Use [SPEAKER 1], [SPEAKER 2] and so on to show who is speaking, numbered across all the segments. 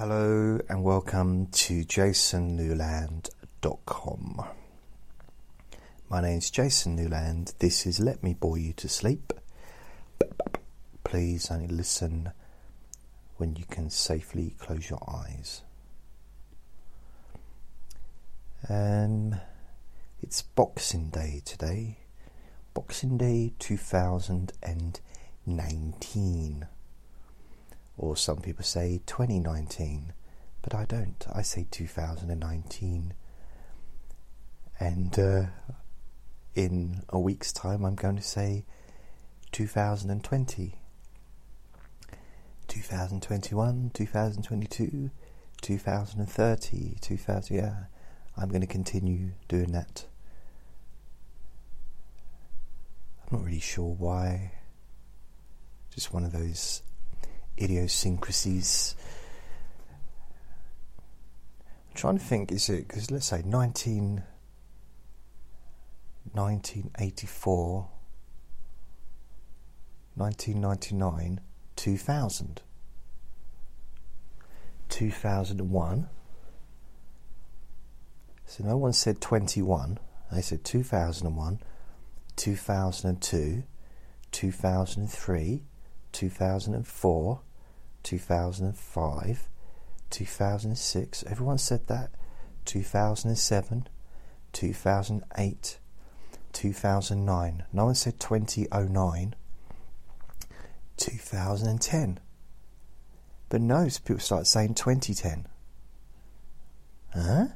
[SPEAKER 1] Hello and welcome to jasonnewland.com. My name is Jason Newland. This is Let Me Bore You to Sleep. Please only listen when you can safely close your eyes. Um, it's Boxing Day today. Boxing Day 2019 or some people say 2019, but I don't. I say 2019. And uh, in a week's time, I'm going to say 2020. 2021, 2022, 2030, 2000, yeah. I'm going to continue doing that. I'm not really sure why. Just one of those idiosyncrasies. I'm trying to think, is it, because let's say 19, 1984, 1999, 2000, 2001. So no one said 21, they said 2001, 2002, 2003, 2004, 2005, 2006, everyone said that, 2007, 2008, 2009. No one said 2009, 2010. But no, people start saying 2010. Huh?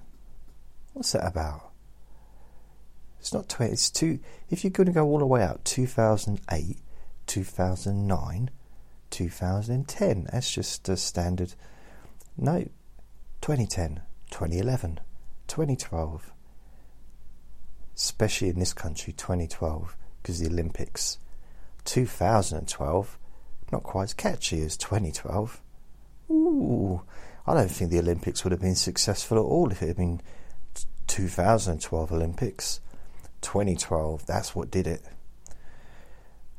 [SPEAKER 1] What's that about? It's not 20, it's two. If you're going to go all the way out, 2008, 2009, 2010. That's just a standard. No, 2010, 2011, 2012. Especially in this country, 2012, because the Olympics. 2012, not quite as catchy as 2012. Ooh, I don't think the Olympics would have been successful at all if it had been 2012 Olympics. 2012, that's what did it.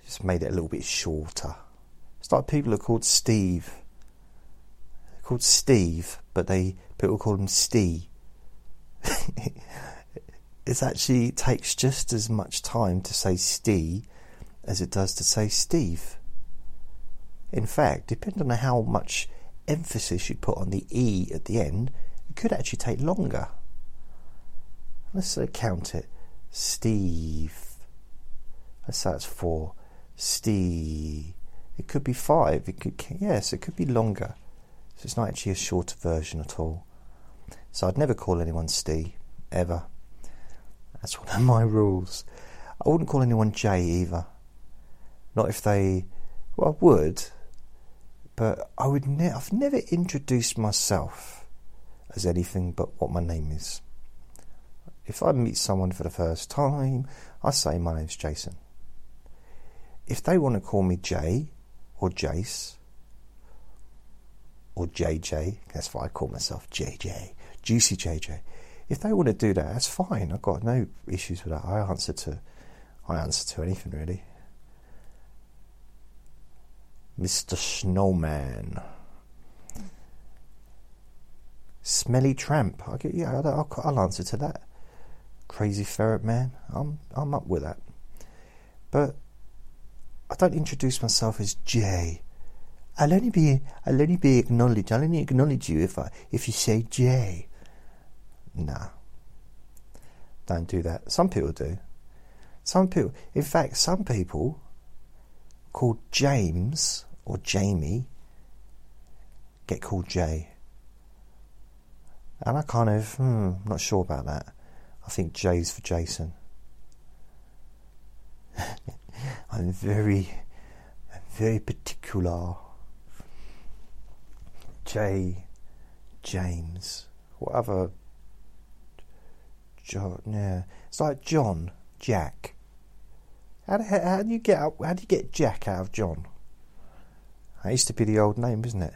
[SPEAKER 1] Just made it a little bit shorter. It's like people are called Steve. They're called Steve, but they people call them Steve. it actually takes just as much time to say Steve as it does to say Steve. In fact, depending on how much emphasis you put on the E at the end, it could actually take longer. Let's uh, count it. Steve. Let's say it's four. Steve. It could be five. It could yes, it could be longer. So it's not actually a shorter version at all. So I'd never call anyone Steve ever. That's one of my rules. I wouldn't call anyone Jay either. Not if they. Well, I would, but I would. Ne- I've never introduced myself as anything but what my name is. If I meet someone for the first time, I say my name's Jason if they want to call me Jay or Jace or JJ, that's why I call myself JJ, Juicy JJ. If they want to do that, that's fine. I've got no issues with that. I answer to, I answer to anything really. Mr. Snowman, Smelly Tramp. I get, yeah, I'll, I'll answer to that. Crazy Ferret Man. I'm I'm up with that. But I don't introduce myself as Jay. I'll only be I'll only be acknowledged. I'll only acknowledge you if I if you say Jay. Nah. Don't do that. Some people do. Some people in fact some people called James or Jamie get called Jay. And I kind of hmm, not sure about that. I think Jay's for Jason. I'm very, I'm very particular. J. James, whatever. John, yeah, it's like John, Jack. How do, how do you get out, how do you get Jack out of John? That used to be the old name, isn't it?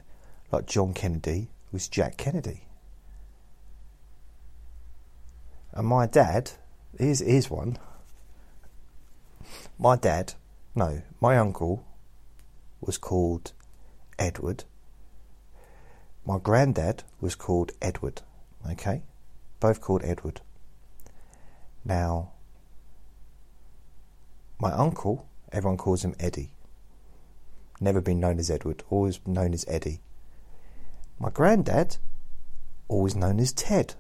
[SPEAKER 1] Like John Kennedy was Jack Kennedy. And my dad, here's, here's one. My dad no, my uncle was called Edward, my granddad was called Edward, okay? Both called Edward. Now, my uncle, everyone calls him Eddie. Never been known as Edward, always known as Eddie. My granddad, always known as Ted.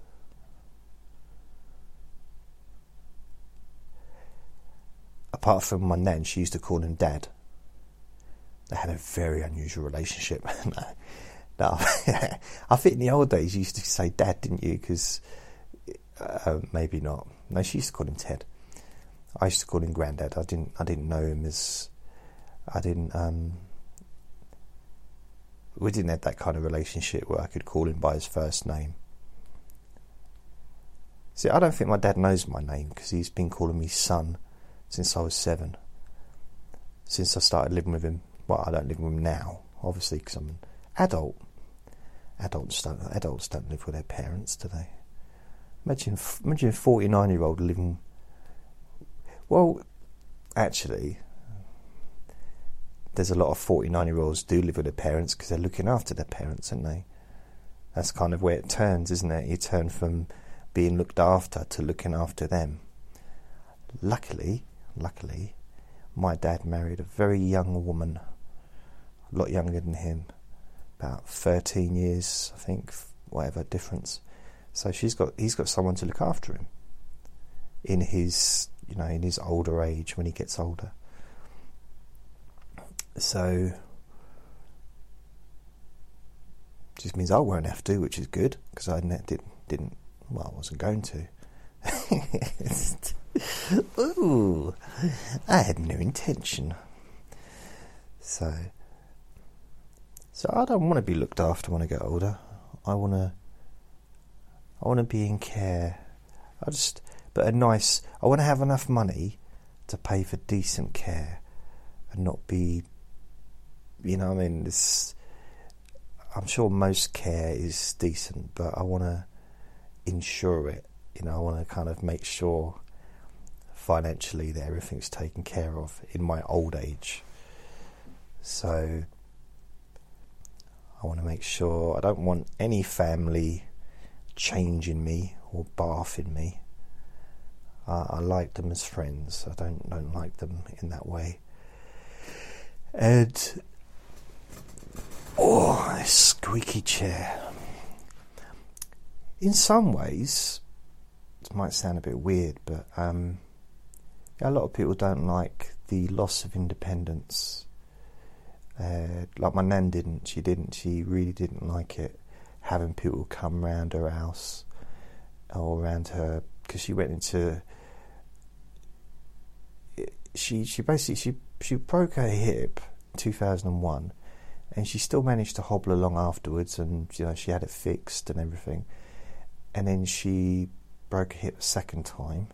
[SPEAKER 1] Apart from my nan, she used to call him Dad. They had a very unusual relationship. no, no. I think in the old days you used to say Dad, didn't you? Because uh, maybe not. No, she used to call him Ted. I used to call him Granddad. I didn't. I didn't know him as. I didn't. Um, we didn't have that kind of relationship where I could call him by his first name. See, I don't think my dad knows my name because he's been calling me son since I was seven. Since I started living with him. Well, I don't live with him now, obviously, because I'm an adult. Adults don't. Adults don't live with their parents, do they? Imagine, imagine a forty-nine-year-old living. Well, actually, there's a lot of 49 year olds do live with their parents because they're looking after their parents, aren't they? That's kind of where it turns, isn't it? You turn from being looked after to looking after them. Luckily, luckily, my dad married a very young woman, a lot younger than him, about 13 years, I think, whatever difference. So she's got, he's got someone to look after him in his, you know, in his older age when he gets older. So just means I won't have to, which is good because I didn't didn't well I wasn't going to. Ooh, I had no intention. So, so I don't want to be looked after when I get older. I want to. I want to be in care. I just, but a nice. I want to have enough money to pay for decent care, and not be you know, I mean, this. I'm sure most care is decent, but I want to insure it. You know, I want to kind of make sure financially that everything's taken care of in my old age. So I want to make sure I don't want any family changing me or bathing me. I like them as friends. I don't don't like them in that way. And Oh, squeaky chair. In some ways, it might sound a bit weird, but um, a lot of people don't like the loss of independence. Uh, like my nan didn't. She didn't. She really didn't like it having people come round her house or around her because she went into. She she basically she she broke her hip in two thousand and one and she still managed to hobble along afterwards, and you know she had it fixed and everything. And then she broke her hip a second time,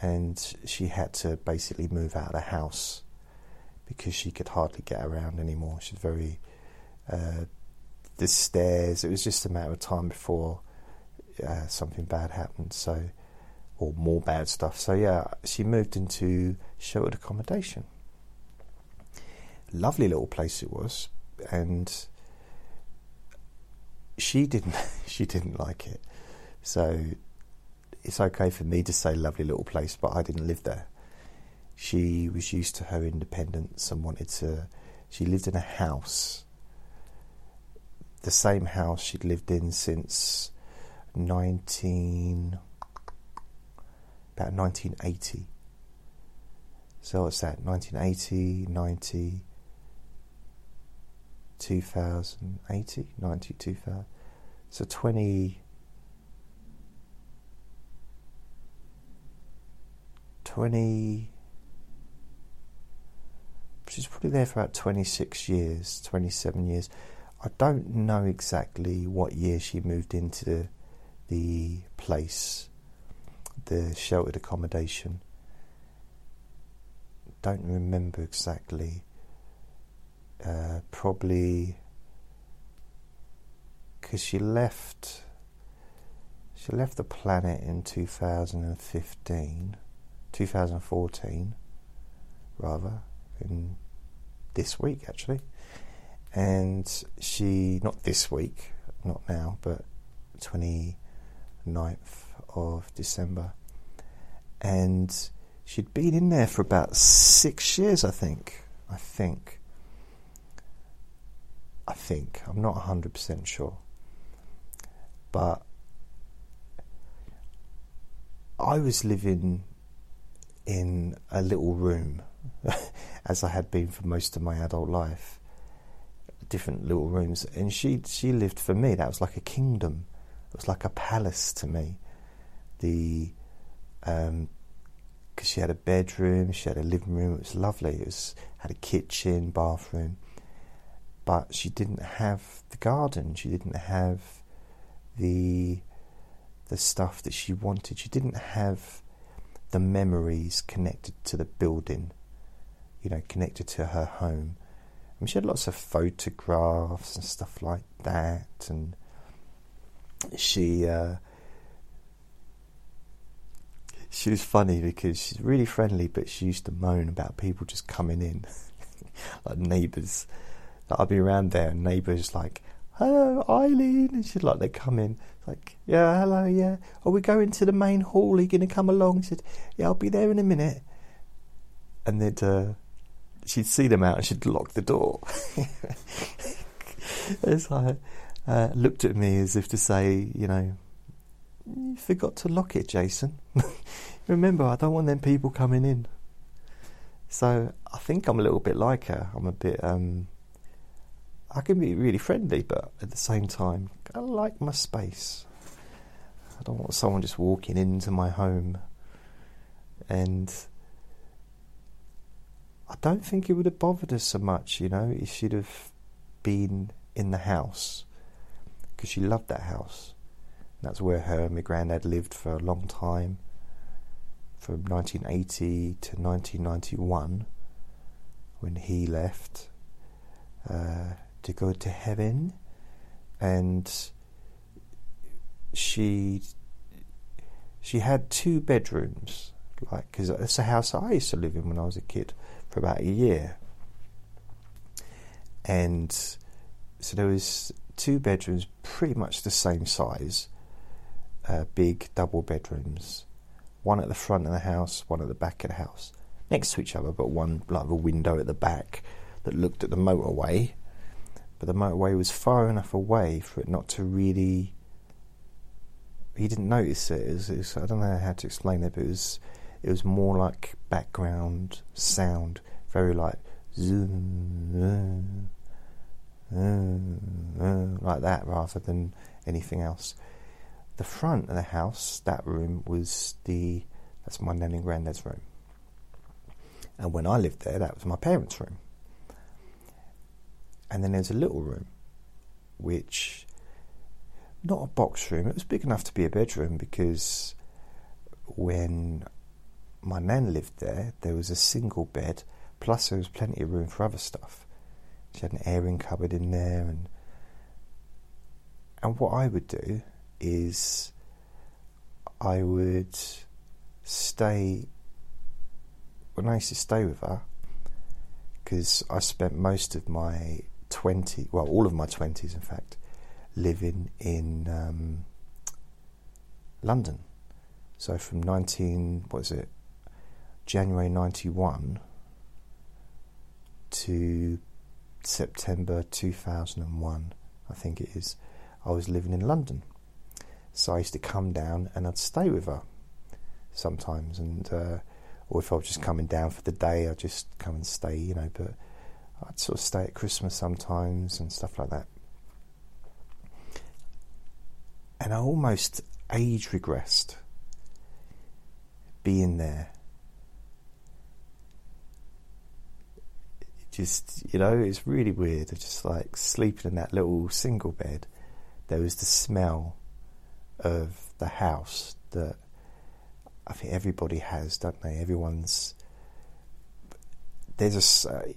[SPEAKER 1] and she had to basically move out of the house because she could hardly get around anymore. She's very uh, the stairs. It was just a matter of time before uh, something bad happened. So, or more bad stuff. So yeah, she moved into sheltered accommodation lovely little place it was, and she didn't she didn't like it. So it's okay for me to say lovely little place, but I didn't live there. She was used to her independence and wanted to. She lived in a house, the same house she'd lived in since nineteen about 1980. So what's that? 1980, 90, 2080, 90, 2000. So 20. 20. She's probably there for about 26 years, 27 years. I don't know exactly what year she moved into the place, the sheltered accommodation. Don't remember exactly uh, probably because she left she left the planet in 2015 2014 rather in this week actually and she not this week, not now, but 29th of December, and she'd been in there for about six years, I think. I think. I think I'm not hundred percent sure, but I was living in a little room, as I had been for most of my adult life, different little rooms, and she she lived for me. That was like a kingdom. It was like a palace to me. The because um, she had a bedroom, she had a living room. It was lovely. It was had a kitchen, bathroom, but she didn't have the garden. She didn't have the the stuff that she wanted. She didn't have the memories connected to the building, you know, connected to her home. I mean, she had lots of photographs and stuff like that, and she uh, she was funny because she's really friendly, but she used to moan about people just coming in, like neighbours. Like I'd be around there, and neighbours like, "Hello, Eileen," and she'd like they come in, like, "Yeah, hello, yeah. Are we going to the main hall? Are you going to come along?" She said, "Yeah, I'll be there in a minute." And then uh, she'd see them out, and she'd lock the door. it's like uh, looked at me as if to say, you know, you forgot to lock it, Jason. Remember, I don't want them people coming in. So I think I'm a little bit like her. I'm a bit. Um, I can be really friendly, but at the same time, I like my space. I don't want someone just walking into my home. And I don't think it would have bothered us so much, you know, if she'd have been in the house because she loved that house. That's where her and my granddad lived for a long time, from 1980 to 1991, when he left uh, to go to heaven, and she she had two bedrooms, like because it's a house I used to live in when I was a kid for about a year, and so there was two bedrooms, pretty much the same size uh, big double bedrooms, one at the front of the house, one at the back of the house, next to each other, but one like a window at the back that looked at the motorway. But the motorway was far enough away for it not to really. He didn't notice it. It was, it was, I don't know how to explain it, but it was it was more like background sound, very like zoom, like that, rather than anything else the front of the house, that room was the that's my nan and granddad's room. And when I lived there, that was my parents' room. And then there's a little room, which not a box room. It was big enough to be a bedroom because when my nan lived there, there was a single bed, plus there was plenty of room for other stuff. She had an airing cupboard in there, and and what I would do is I would stay when I used to stay with her because I spent most of my 20 well all of my 20s in fact living in um, London so from 19 what is it January 91 to September 2001 I think it is I was living in London so I used to come down and I'd stay with her sometimes, and uh, or if I was just coming down for the day, I'd just come and stay, you know. But I'd sort of stay at Christmas sometimes and stuff like that. And I almost age regressed being there. just you know it's really weird I just like sleeping in that little single bed there was the smell of the house that I think everybody has, don't they? Everyone's there's a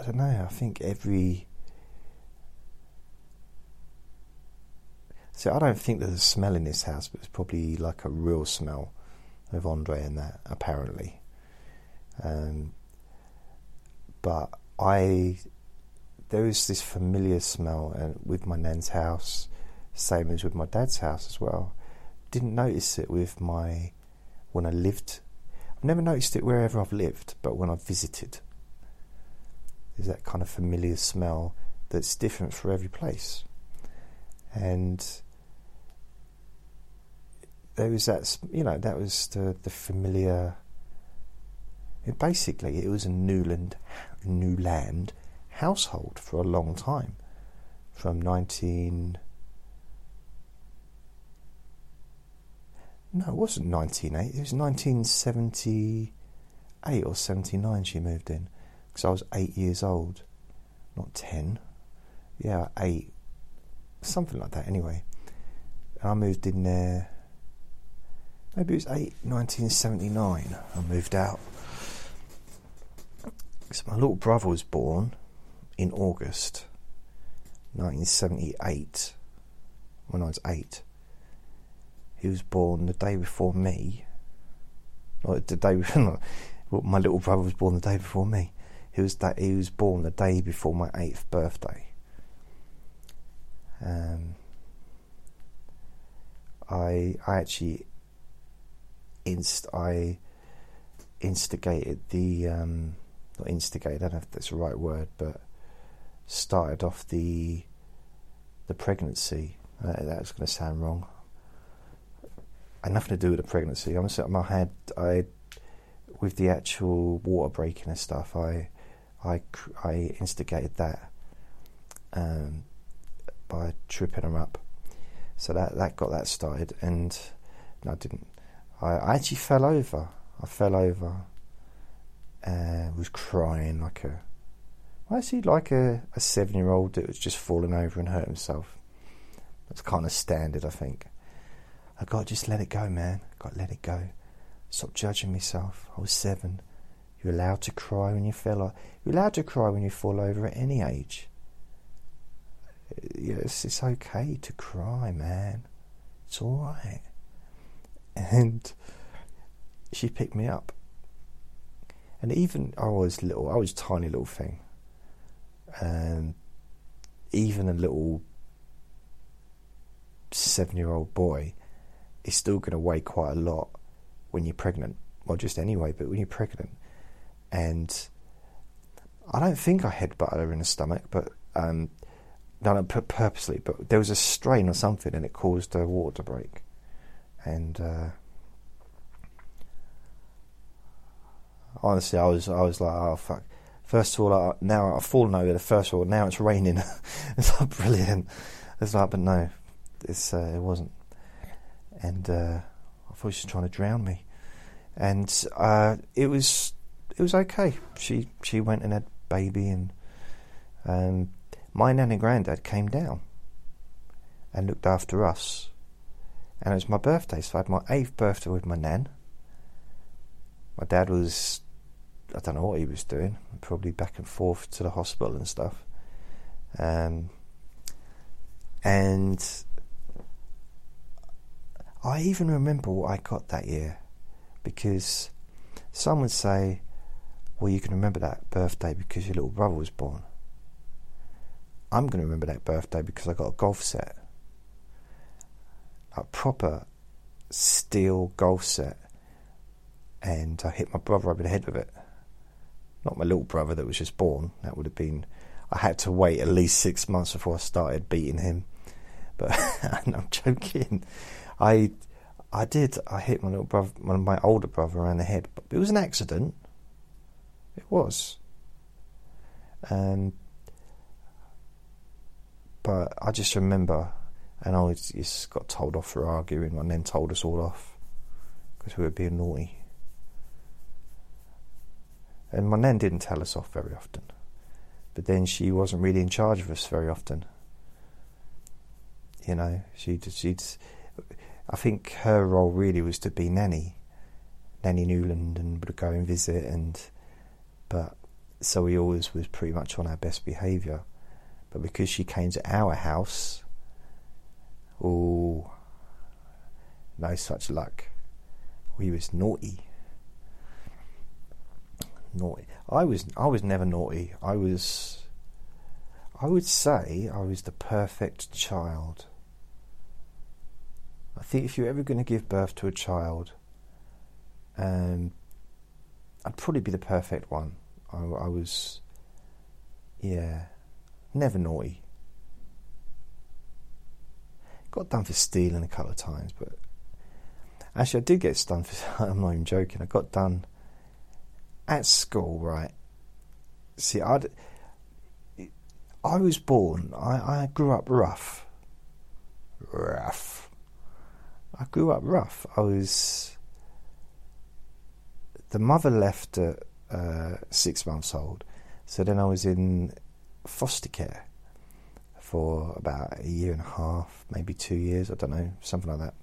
[SPEAKER 1] I don't know. I think every so I don't think there's a smell in this house, but it's probably like a real smell of Andre and that apparently. Um, but I there was this familiar smell uh, with my nan's house, same as with my dad's house as well. Didn't notice it with my when I lived. I've never noticed it wherever I've lived, but when I've visited, there's that kind of familiar smell that's different for every place, and there was that you know that was the the familiar. It basically, it was a Newland, new land household for a long time, from 19. No, it wasn't 1980. It was 1978 or 79 she moved in. Because I was eight years old. Not 10. Yeah, eight. Something like that, anyway. And I moved in there. Maybe it was eight, 1979. I moved out. So my little brother was born in August 1978, when I was eight. He was born the day before me. Not the day before, my little brother was born the day before me. He was that he was born the day before my eighth birthday. Um, I I actually inst I instigated the um, not instigated. I don't know if that's the right word, but started off the the pregnancy. Uh, that's going to sound wrong. I had nothing to do with the pregnancy. I'm I had I with the actual water breaking and stuff. I I I instigated that um, by tripping her up. So that that got that started, and no, I didn't. I, I actually fell over. I fell over. Uh, was crying like a is he like a, a seven year old that was just falling over and hurt himself? That's kind of standard, I think. I got to just let it go, man. I Got to let it go. Stop judging myself. I was seven. You're allowed to cry when you fell. You're allowed to cry when you fall over at any age. Uh, yes, it's okay to cry, man. It's all right. And she picked me up. And even I was little, I was tiny little thing and even a little seven year old boy is still going to weigh quite a lot when you're pregnant. Well, just anyway, but when you're pregnant. And I don't think I headbutted her in the stomach, but um, no, purposely. But there was a strain or something, and it caused her water to break. And uh, honestly, I was, I was like, oh fuck. First of all, now I've fallen over. The first of all, now it's raining. it's like brilliant. It's like, but no, it's uh, it wasn't. And uh, I thought she was trying to drown me. And uh, it was it was okay. She she went and had baby, and um, my nan and granddad came down and looked after us. And it was my birthday, so I had my eighth birthday with my nan. My dad was I don't know what he was doing, probably back and forth to the hospital and stuff. Um, and I even remember what I got that year because some would say, well, you can remember that birthday because your little brother was born. I'm going to remember that birthday because I got a golf set. A proper steel golf set. And I hit my brother over the head with it not my little brother that was just born. That would have been. I had to wait at least six months before I started beating him. But I'm joking. I I did. I hit my little brother, my older brother, around the head. But it was an accident. Was. But I just remember, and I was, just got told off for arguing, and then told us all off because we were being naughty. And my nan didn't tell us off very often. But then she wasn't really in charge of us very often. You know, she'd, she'd, I think her role really was to be nanny, nanny Newland, and would go and visit. And but so we always was pretty much on our best behaviour. But because she came to our house, oh, no such luck. We was naughty naughty. I was I was never naughty. I was I would say I was the perfect child. I think if you're ever going to give birth to a child, um, I'd probably be the perfect one. I, I was, yeah, never naughty. Got done for stealing a couple of times, but actually, I did get done for. I'm not even joking. I got done at school, right? See, I I was born. I, I grew up rough. Rough. I grew up rough. I was. The mother left at uh, six months old, so then I was in foster care for about a year and a half, maybe two years. I don't know, something like that.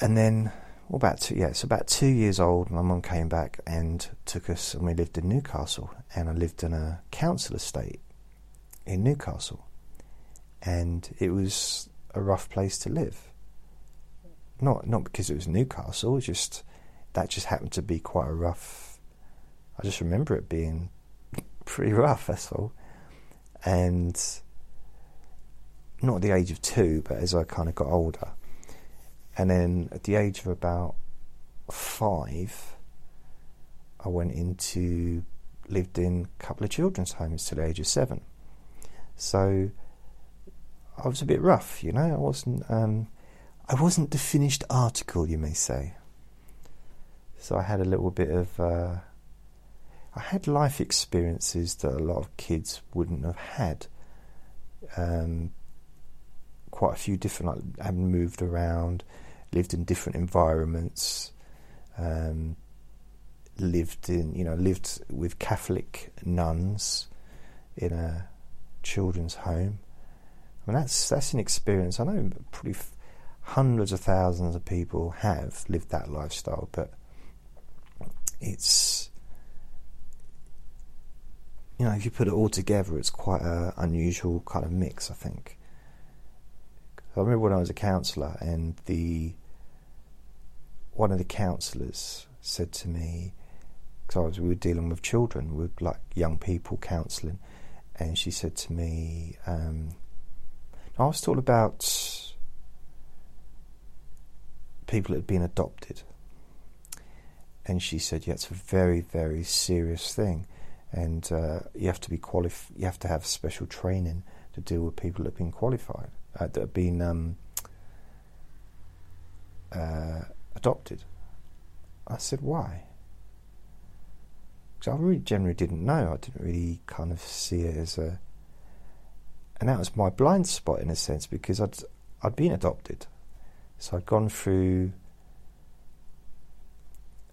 [SPEAKER 1] And then, well, about two, yeah, so about two years old, my mum came back and took us, and we lived in Newcastle, and I lived in a council estate in Newcastle, and it was a rough place to live. Not not because it was Newcastle, just that just happened to be quite a rough. I just remember it being pretty rough. That's all, and not at the age of two, but as I kind of got older, and then at the age of about five, I went into lived in a couple of children's homes till the age of seven. So I was a bit rough, you know. I wasn't. Um, I wasn't the finished article, you may say. So I had a little bit of. Uh, I had life experiences that a lot of kids wouldn't have had. Um, quite a few different, like, having moved around, lived in different environments, um, lived in, you know, lived with Catholic nuns in a children's home. I mean, that's that's an experience. I know probably f- hundreds of thousands of people have lived that lifestyle, but it's you know, if you put it all together, it's quite an unusual kind of mix. I think. I remember when I was a counsellor, and the one of the counsellors said to me, because we were dealing with children, with like young people counselling, and she said to me, um, I was talking about people that had been adopted. And she said, yeah, it's a very, very serious thing. And uh, you have to be qualif- you have to have special training to deal with people that have been qualified, uh, that have been um, uh, adopted. I said, why? Because I really generally didn't know. I didn't really kind of see it as a, and that was my blind spot in a sense because I'd I'd been adopted, so I'd gone through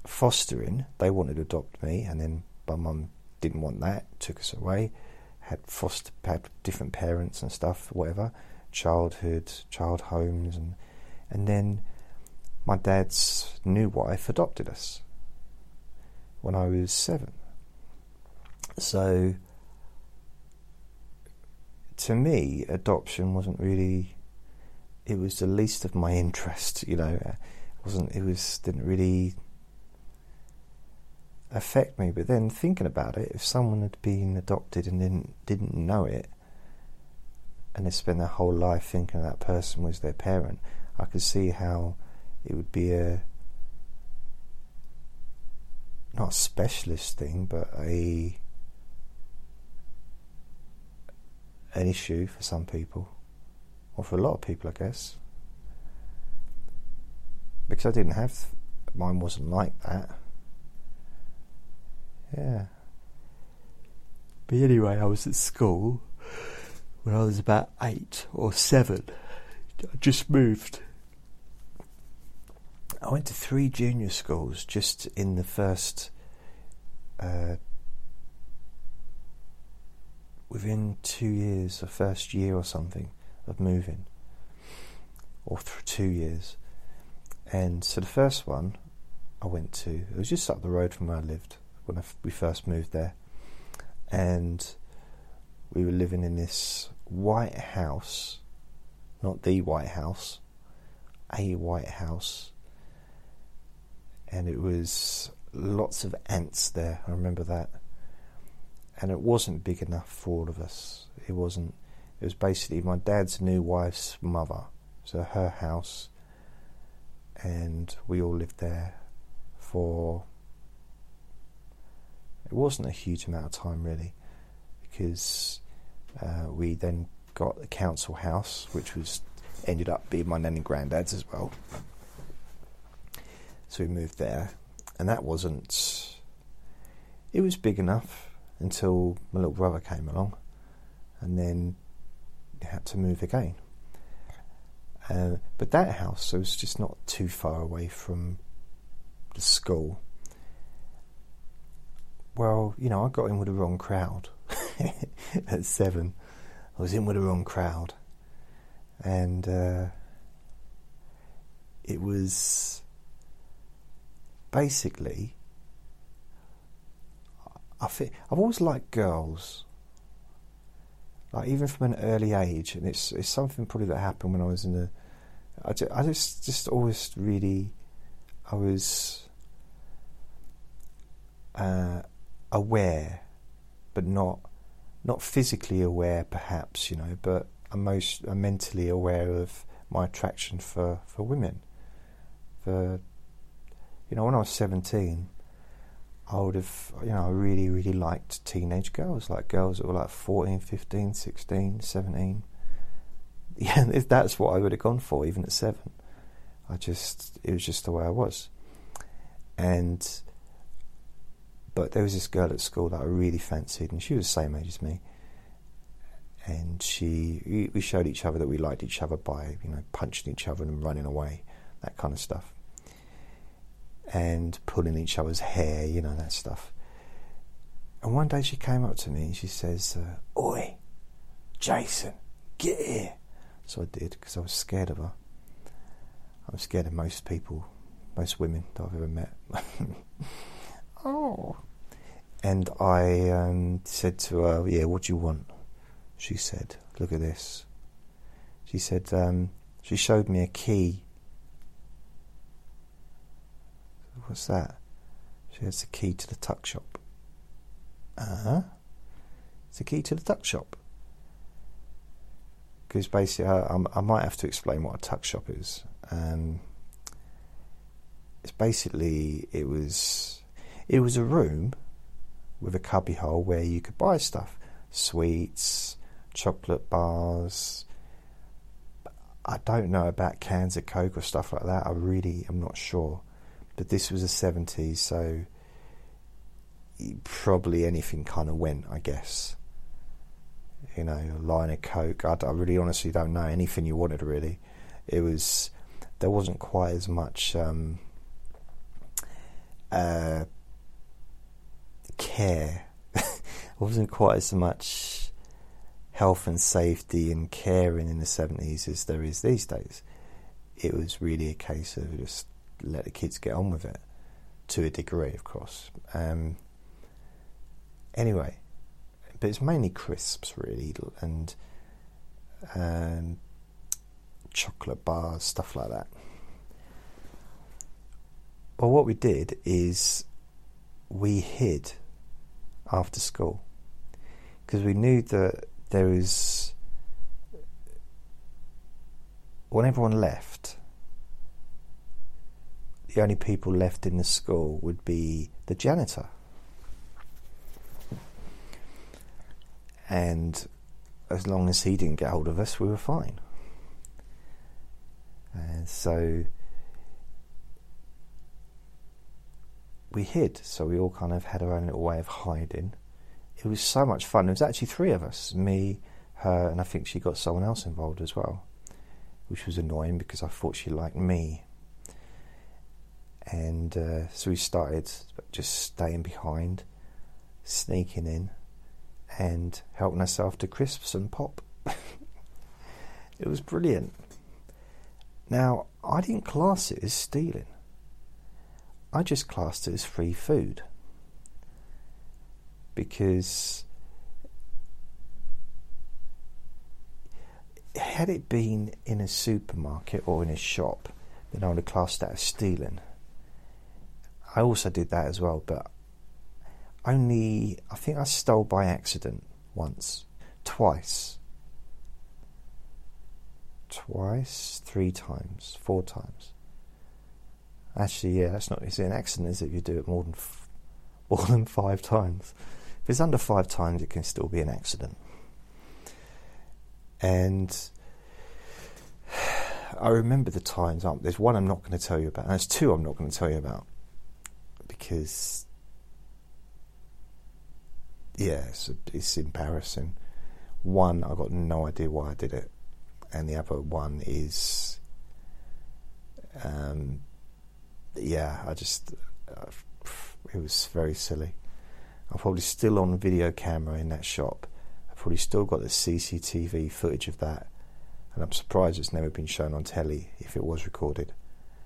[SPEAKER 1] fostering. They wanted to adopt me, and then my mum didn't want that, took us away. Had foster, had different parents and stuff, whatever. Childhood, child homes, and and then my dad's new wife adopted us when I was seven. So, to me, adoption wasn't really. It was the least of my interest, you know. It wasn't. It was didn't really affect me. But then thinking about it, if someone had been adopted and didn't didn't know it, and they spent their whole life thinking that person was their parent, I could see how it would be a not a specialist thing, but a an issue for some people, or for a lot of people, I guess. Because I didn't have, mine wasn't like that. Yeah. But anyway, I was at school when I was about eight or seven. I just moved. I went to three junior schools just in the first uh, within two years, the first year or something of moving, or two years. And so the first one I went to, it was just up the road from where I lived when we first moved there. And we were living in this white house, not the White House, a White House. And it was lots of ants there, I remember that and it wasn't big enough for all of us. It wasn't. It was basically my dad's new wife's mother, so her house, and we all lived there for. It wasn't a huge amount of time really, because uh, we then got the council house, which was ended up being my nan and granddad's as well. So we moved there, and that wasn't. It was big enough until my little brother came along, and then had to move again. Uh, but that house was just not too far away from the school. Well, you know, I got in with the wrong crowd at seven. I was in with the wrong crowd, and uh, it was basically. I think I've always liked girls, like even from an early age, and it's it's something probably that happened when I was in the. I just, I just just always really, I was uh, aware, but not not physically aware, perhaps you know, but I'm most I'm mentally aware of my attraction for for women. For you know, when I was seventeen, I would have, you know, I really, really liked teenage girls, like girls that were like 14, 15, 16, 17. Yeah, that's what I would have gone for, even at seven. I just, it was just the way I was. And, but there was this girl at school that I really fancied, and she was the same age as me. And she, we showed each other that we liked each other by, you know, punching each other and running away, that kind of stuff and pulling each other's hair, you know, that stuff. And one day she came up to me and she says, uh, Oi, Jason, get here. So I did because I was scared of her. I'm scared of most people, most women that I've ever met. oh. And I um, said to her, Yeah, what do you want? She said, Look at this. She said, um, She showed me a key What's that? She has the key to the tuck shop. Uh huh. It's the key to the tuck shop. Because basically, I, I, might have to explain what a tuck shop is. Um, it's basically it was it was a room with a cubbyhole where you could buy stuff, sweets, chocolate bars. I don't know about cans of Coke or stuff like that. I really am not sure but this was the 70s, so probably anything kind of went, I guess. You know, a line of coke. I, I, really honestly don't know anything you wanted. Really, it was there wasn't quite as much um, uh, care. there wasn't quite as much health and safety and caring in the seventies as there is these days. It was really a case of just let the kids get on with it to a degree, of course. Um, anyway, but it's mainly crisps really and um, chocolate bars, stuff like that. Well, what we did is we hid after school because we knew that there was when everyone left the only people left in the school would be the janitor. And as long as he didn't get hold of us, we were fine. And so we hid, so we all kind of had our own little way of hiding. It was so much fun. There was actually three of us me, her, and I think she got someone else involved as well, which was annoying because I thought she liked me and uh, so we started just staying behind, sneaking in, and helping ourselves to crisps and pop. it was brilliant. Now, I didn't class it as stealing. I just classed it as free food. Because had it been in a supermarket or in a shop, then I would have classed that as stealing. I also did that as well, but only, I think I stole by accident once, twice, twice, three times, four times. Actually, yeah, that's not. It's an accident, is it? If you do it more than f- more than five times. If it's under five times, it can still be an accident. And I remember the times. Um, there's one I'm not going to tell you about, and there's two I'm not going to tell you about because, yeah, it's, it's embarrassing. One, I got no idea why I did it, and the other one is, um, yeah, I just, uh, it was very silly. I'm probably still on video camera in that shop. I've probably still got the CCTV footage of that, and I'm surprised it's never been shown on telly if it was recorded,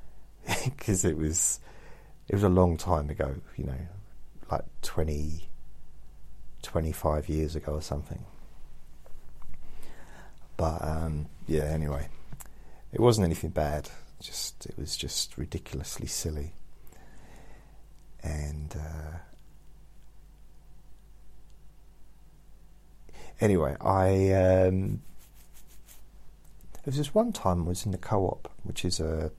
[SPEAKER 1] because it was, it was a long time ago. You know, like 20, 25 years ago or something. But um, yeah, anyway, it wasn't anything bad. Just it was just ridiculously silly, and uh, anyway, I um, there was this one time I was in the co-op, which is a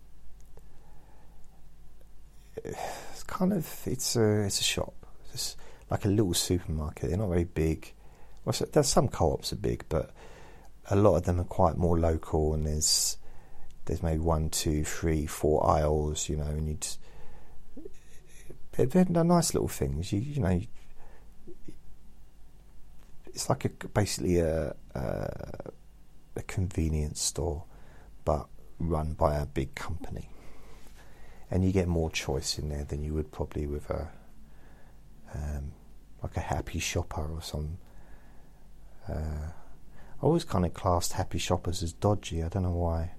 [SPEAKER 1] it's kind of it's a it's a shop, it's like a little supermarket. They're not very big. Well, so there's some co-ops are big, but a lot of them are quite more local, and there's there's maybe one, two, three, four aisles, you know, and you'd they're, they're nice little things. You you know, it's like a basically a, a a convenience store, but run by a big company, and you get more choice in there than you would probably with a um, like a happy shopper or some. Uh, I always kind of classed happy shoppers as dodgy. I don't know why.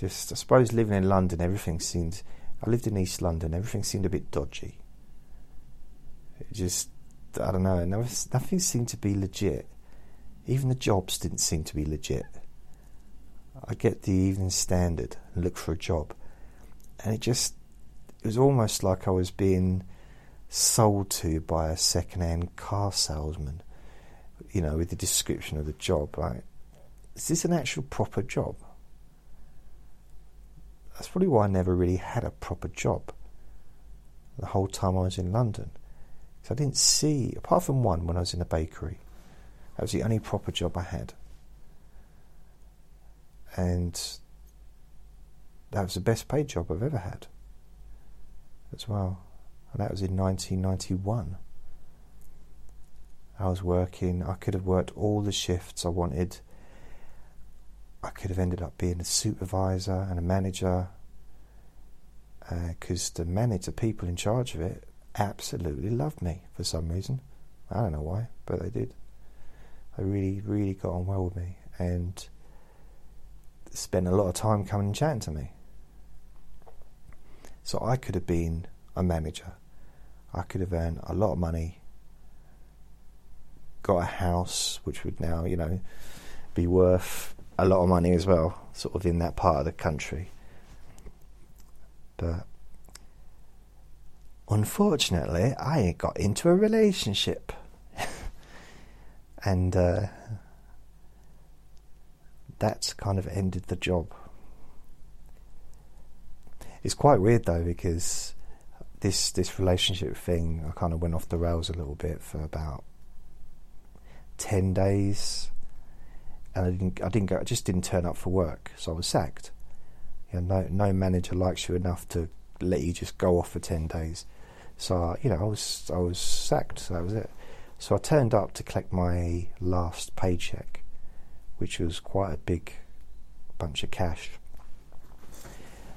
[SPEAKER 1] Just, I suppose living in London, everything seemed. I lived in East London, everything seemed a bit dodgy. It just, I don't know, nothing seemed to be legit. Even the jobs didn't seem to be legit. I get the Evening Standard and look for a job, and it just, it was almost like I was being sold to by a second-hand car salesman you know, with the description of the job, like, is this an actual proper job? That's probably why I never really had a proper job the whole time I was in London. Because I didn't see, apart from one when I was in a bakery, that was the only proper job I had. And that was the best paid job I've ever had as well. And that was in 1991. I was working, I could have worked all the shifts I wanted. I could have ended up being a supervisor and a manager because uh, the manager, people in charge of it, absolutely loved me for some reason. I don't know why, but they did. They really, really got on well with me and spent a lot of time coming and chatting to me. So I could have been a manager. I could have earned a lot of money got a house which would now, you know, be worth a lot of money as well, sort of in that part of the country. But unfortunately, I got into a relationship. and uh, that's kind of ended the job. It's quite weird though because this this relationship thing I kind of went off the rails a little bit for about 10 days and I didn't, I didn't go, I just didn't turn up for work, so I was sacked. You know, no, no manager likes you enough to let you just go off for 10 days. So, you know, I was, I was sacked, so that was it. So I turned up to collect my last paycheck, which was quite a big bunch of cash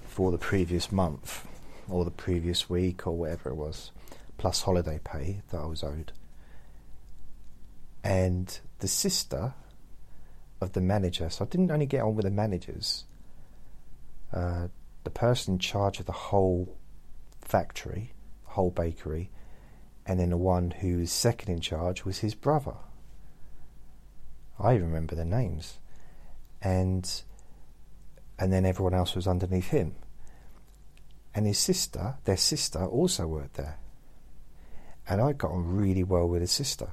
[SPEAKER 1] for the previous month or the previous week or whatever it was, plus holiday pay that I was owed and the sister of the manager. So I didn't only get on with the managers, uh, the person in charge of the whole factory, the whole bakery, and then the one who was second in charge was his brother. I remember the names, and and then everyone else was underneath him. And his sister, their sister, also worked there. and I got on really well with his sister.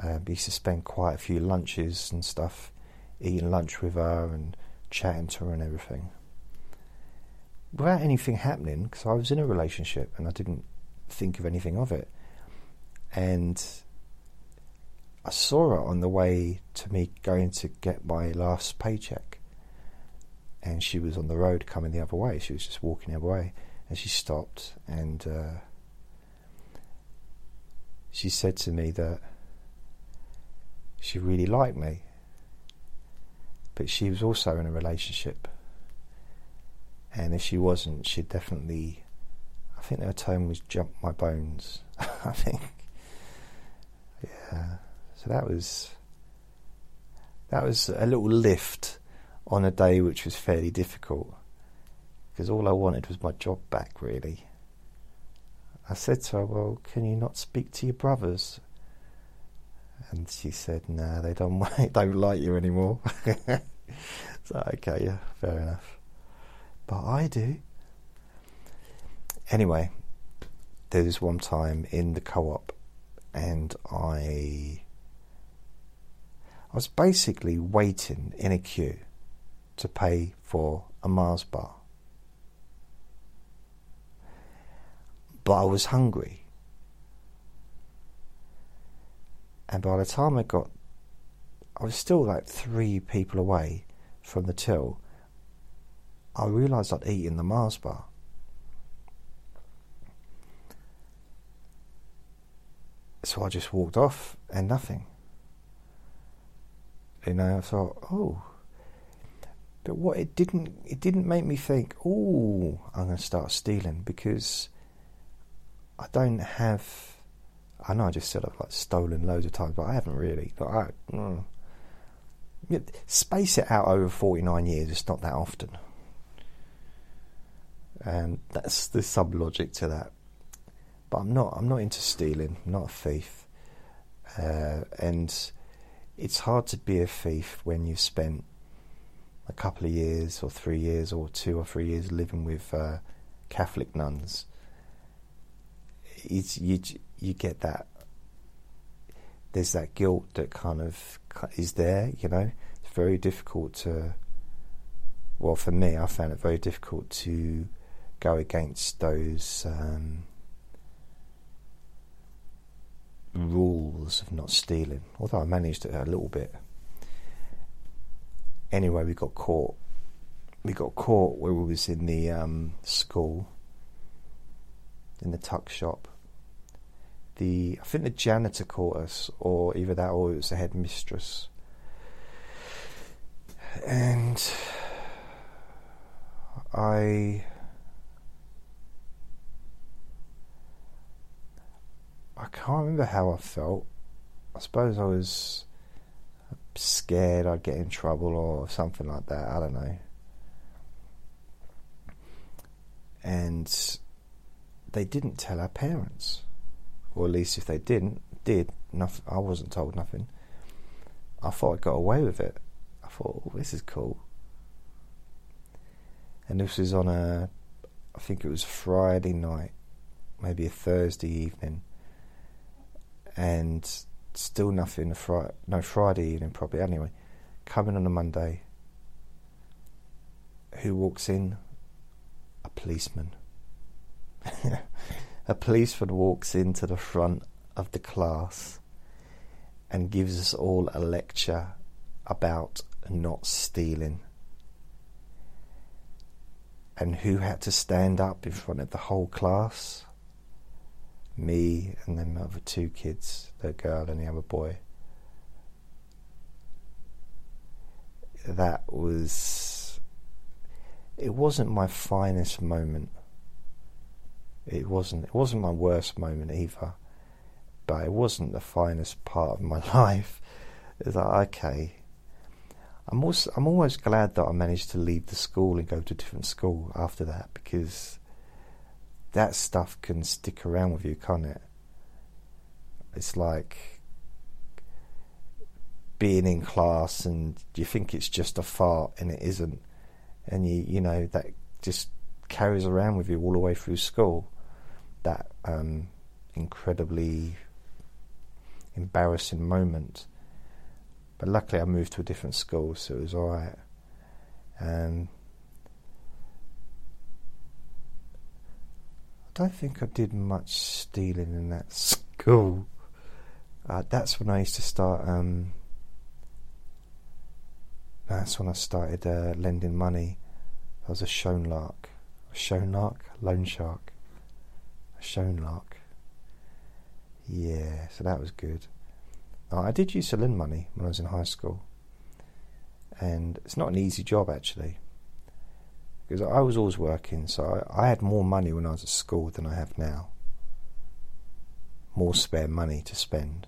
[SPEAKER 1] Uh, we used to spend quite a few lunches and stuff, eating lunch with her and chatting to her and everything. Without anything happening, because I was in a relationship and I didn't think of anything of it. And I saw her on the way to me going to get my last paycheck. And she was on the road coming the other way. She was just walking the other way. And she stopped and uh, she said to me that she really liked me. But she was also in a relationship. And if she wasn't, she'd definitely, I think her tone was jump my bones. I think. Yeah. So that was, that was a little lift on a day which was fairly difficult. Because all I wanted was my job back, really. I said to her, Well, can you not speak to your brothers? And she said, "No, nah, they don't don't like you anymore." so okay, yeah, fair enough. But I do. Anyway, there was one time in the co-op, and I I was basically waiting in a queue to pay for a Mars bar. But I was hungry And by the time I got, I was still like three people away from the till. I realised I'd eaten the Mars bar. So I just walked off and nothing. You know, I thought, oh. But what it didn't, it didn't make me think, oh, I'm going to start stealing because I don't have I know I just said I've like stolen loads of times, but I haven't really. But I mm, space it out over forty nine years. It's not that often, and that's the sub logic to that. But I'm not. I'm not into stealing. I'm not a thief, uh, and it's hard to be a thief when you've spent a couple of years, or three years, or two or three years living with uh, Catholic nuns. It's you you get that there's that guilt that kind of is there, you know. It's very difficult to, well, for me, I found it very difficult to go against those um, rules of not stealing, although I managed it a little bit. Anyway, we got caught. We got caught where we was in the um, school, in the tuck shop, the I think the janitor caught us, or either that or it was the headmistress. And I I can't remember how I felt. I suppose I was scared I'd get in trouble or something like that. I don't know. And they didn't tell our parents or at least if they didn't, did nothing. I wasn't told nothing. I thought I got away with it. I thought, oh, this is cool. And this was on a, I think it was Friday night, maybe a Thursday evening, and still nothing. Friday, no Friday evening, probably. Anyway, coming on a Monday. Who walks in? A policeman. a policeman walks into the front of the class and gives us all a lecture about not stealing. And who had to stand up in front of the whole class? Me and then the other two kids, the girl and the other boy. That was. It wasn't my finest moment it wasn't. It wasn't my worst moment either, but it wasn't the finest part of my life. It's like okay. I'm also I'm almost glad that I managed to leave the school and go to a different school after that because that stuff can stick around with you, can't it? It's like being in class and you think it's just a fart and it isn't, and you you know that just carries around with you all the way through school that um, incredibly embarrassing moment. But luckily, I moved to a different school, so it was all right. Um, I don't think I did much stealing in that school. Uh, that's when I used to start. Um, that's when I started uh, lending money. I was a shown lark. A shown lark? Loan shark. A lark. Yeah, so that was good. I did use to lend money when I was in high school. And it's not an easy job actually. Because I was always working, so I, I had more money when I was at school than I have now. More spare money to spend.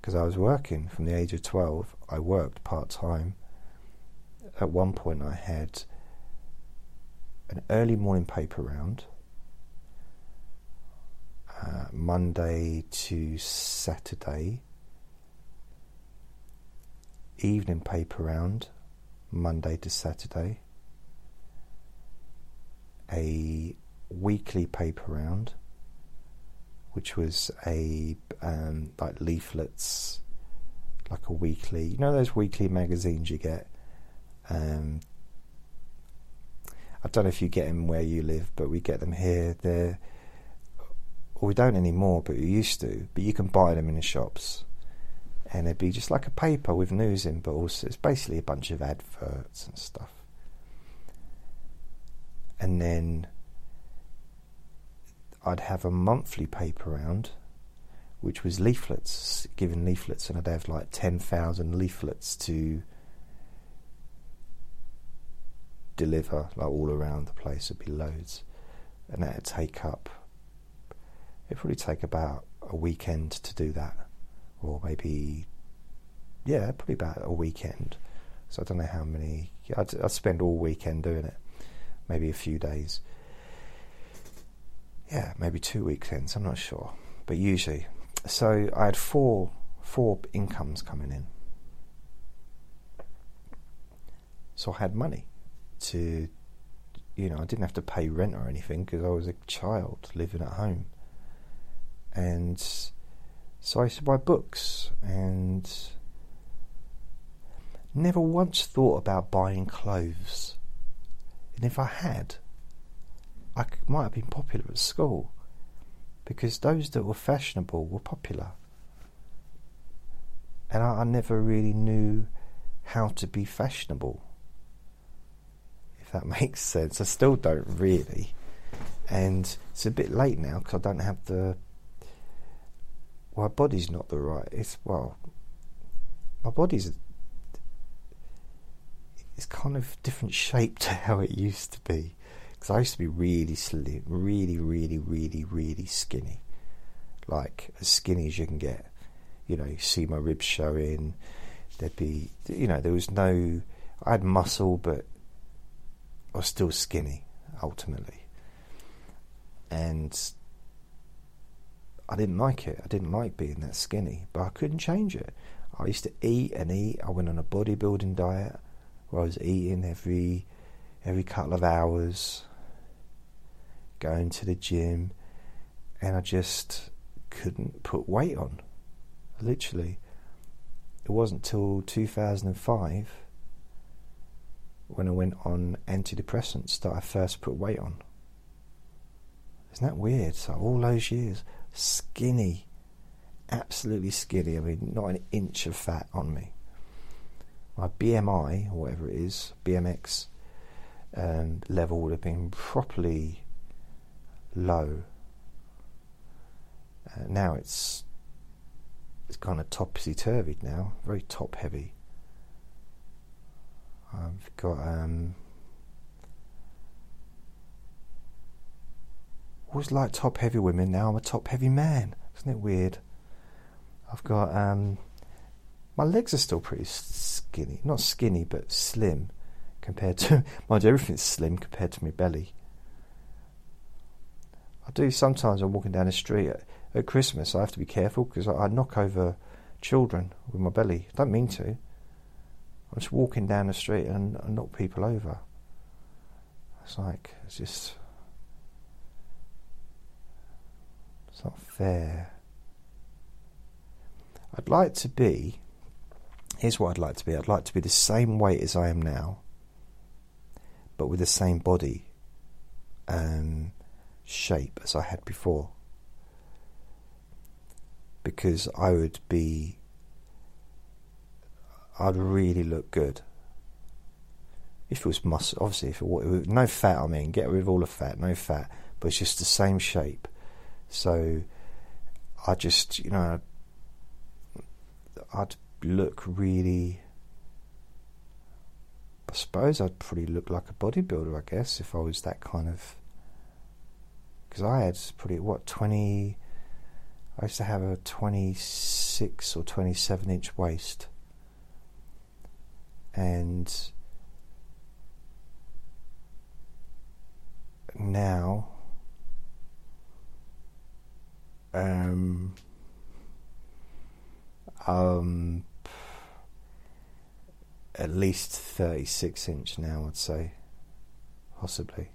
[SPEAKER 1] Because I was working from the age of 12, I worked part time. At one point, I had an early morning paper round, uh, Monday to Saturday, evening paper round, Monday to Saturday, a weekly paper round, which was a um, like leaflets, like a weekly. You know those weekly magazines you get. Um, I don't know if you get them where you live, but we get them here. They're well, we don't anymore, but we used to. But you can buy them in the shops, and it'd be just like a paper with news in, but also it's basically a bunch of adverts and stuff. And then I'd have a monthly paper round, which was leaflets, given leaflets, and I'd have like ten thousand leaflets to deliver like all around the place. It'd be loads, and that'd take up. It'd probably take about a weekend to do that, or maybe, yeah, probably about a weekend. So I don't know how many. I'd, I'd spend all weekend doing it, maybe a few days. Yeah, maybe two weekends. I'm not sure, but usually. So I had four four incomes coming in. So I had money to, you know, I didn't have to pay rent or anything because I was a child living at home. And so I used to buy books and never once thought about buying clothes. And if I had, I might have been popular at school because those that were fashionable were popular. And I, I never really knew how to be fashionable if that makes sense. I still don't really. And it's a bit late now because I don't have the. My body's not the right. It's well. My body's. It's kind of different shape to how it used to be. Because I used to be really slim, really, really, really, really skinny. Like as skinny as you can get. You know, you see my ribs showing. There'd be, you know, there was no. I had muscle, but I was still skinny ultimately, and I didn't like it. I didn't like being that skinny, but I couldn't change it. I used to eat and eat. I went on a bodybuilding diet where I was eating every every couple of hours, going to the gym, and I just couldn't put weight on. Literally, it wasn't till 2005 when I went on antidepressants that I first put weight on. Isn't that weird? So all those years, skinny, absolutely skinny. I mean, not an inch of fat on me. My BMI, or whatever it is, BMX um, level would have been properly low. Uh, now it's it's kind of topsy turvy now, very top heavy. I've got um, always like top heavy women. Now I'm a top heavy man. Isn't it weird? I've got um, my legs are still pretty skinny, not skinny but slim compared to mind you, everything's slim compared to my belly. I do sometimes. I'm walking down the street at, at Christmas. I have to be careful because I, I knock over children with my belly. I don't mean to. I'm just walking down the street and, and knock people over. It's like it's just It's not fair. I'd like to be. Here's what I'd like to be. I'd like to be the same weight as I am now, but with the same body um, shape as I had before. Because I would be. I'd really look good. If it was muscle, obviously, if it was no fat, I mean, get rid of all the fat, no fat, but it's just the same shape. So I just, you know, I'd look really. I suppose I'd probably look like a bodybuilder, I guess, if I was that kind of. Because I had pretty, what, 20. I used to have a 26 or 27 inch waist. And now, um, um, at least 36 inch now, I'd say. Possibly.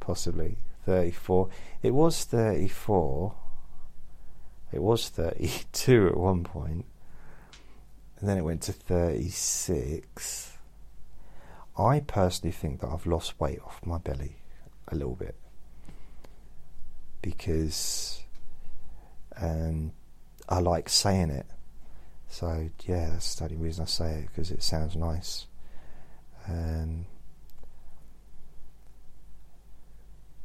[SPEAKER 1] Possibly. 34. It was 34. It was 32 at one point. And then it went to 36. I personally think that I've lost weight off my belly a little bit. Because um, I like saying it so yeah, that's the only reason I say it because it sounds nice. Um,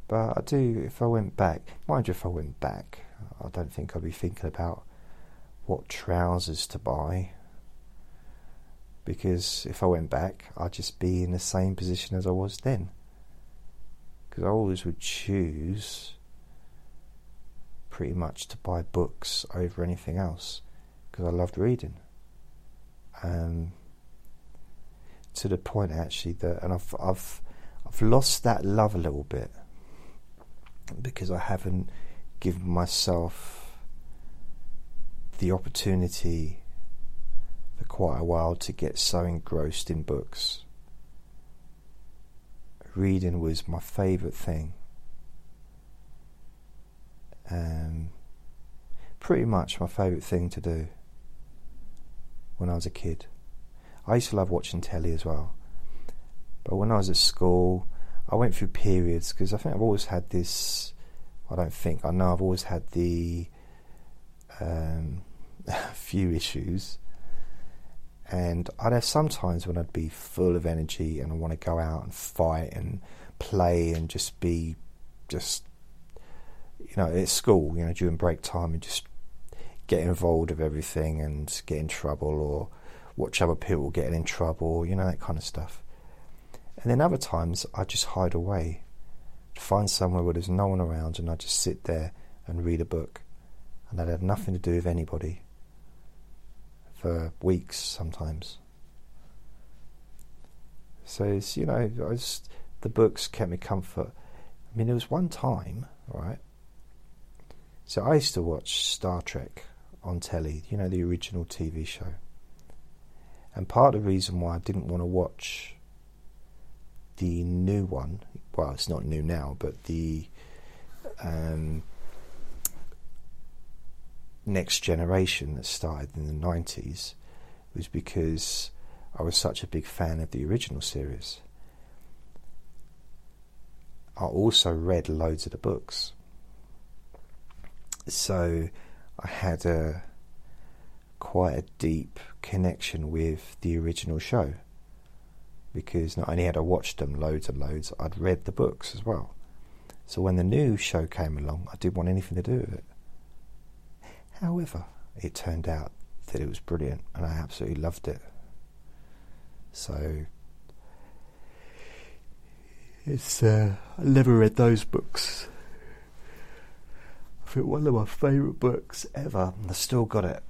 [SPEAKER 1] but I do. If I went back, mind you, if I went back, I don't think I'd be thinking about what trousers to buy. Because if I went back, I'd just be in the same position as I was then. Because I always would choose pretty much to buy books over anything else because I loved reading. Um, to the point actually that, and I've I've I've lost that love a little bit because I haven't given myself the opportunity for quite a while to get so engrossed in books. Reading was my favourite thing. Um, pretty much my favourite thing to do when I was a kid. I used to love watching telly as well. But when I was at school, I went through periods because I think I've always had this. I don't think I know I've always had the um, few issues, and I'd have sometimes when I'd be full of energy and I want to go out and fight and play and just be just you know at school you know during break time and just get involved with everything and get in trouble or watch other people getting in trouble, you know, that kind of stuff. And then other times I just hide away, find somewhere where there's no one around, and I just sit there and read a book. And that had nothing to do with anybody for weeks sometimes. So it's, you know, was, the books kept me comfort. I mean, there was one time, right? So I used to watch Star Trek on telly, you know, the original TV show. And part of the reason why I didn't want to watch the new one, well, it's not new now, but the um, next generation that started in the 90s was because I was such a big fan of the original series. I also read loads of the books. So I had a quite a deep connection with the original show because not only had I watched them loads and loads, I'd read the books as well. So when the new show came along, I didn't want anything to do with it. However, it turned out that it was brilliant and I absolutely loved it. So it's uh, I never read those books one of my favourite books ever. I still got it.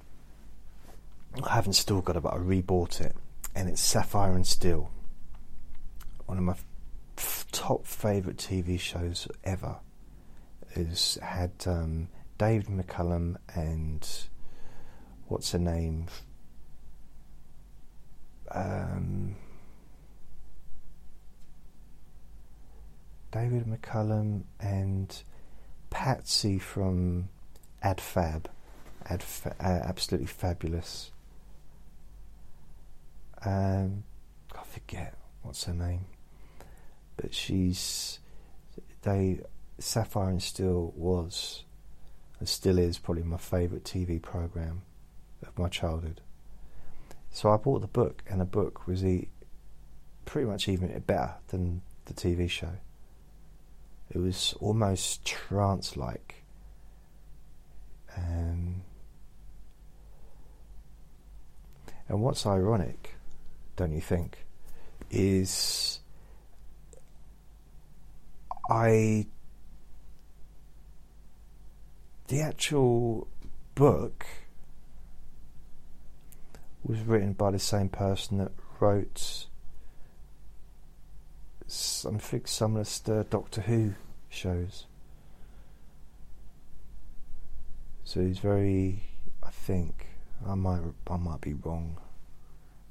[SPEAKER 1] I haven't still got it, but I rebought it, and it's Sapphire and Steel. One of my f- top favourite TV shows ever. Is had um, David McCallum and what's her name? Um, David McCallum and Patsy from Ab Fab, Ad uh, absolutely fabulous. Um, I forget what's her name, but she's they Sapphire and Steel was and still is probably my favourite TV program of my childhood. So I bought the book, and the book was e- pretty much even better than the TV show. It was almost trance like. Um, and what's ironic, don't you think, is I. The actual book was written by the same person that wrote something similar to Doctor Who shows. So he's very, I think, I might, I might be wrong.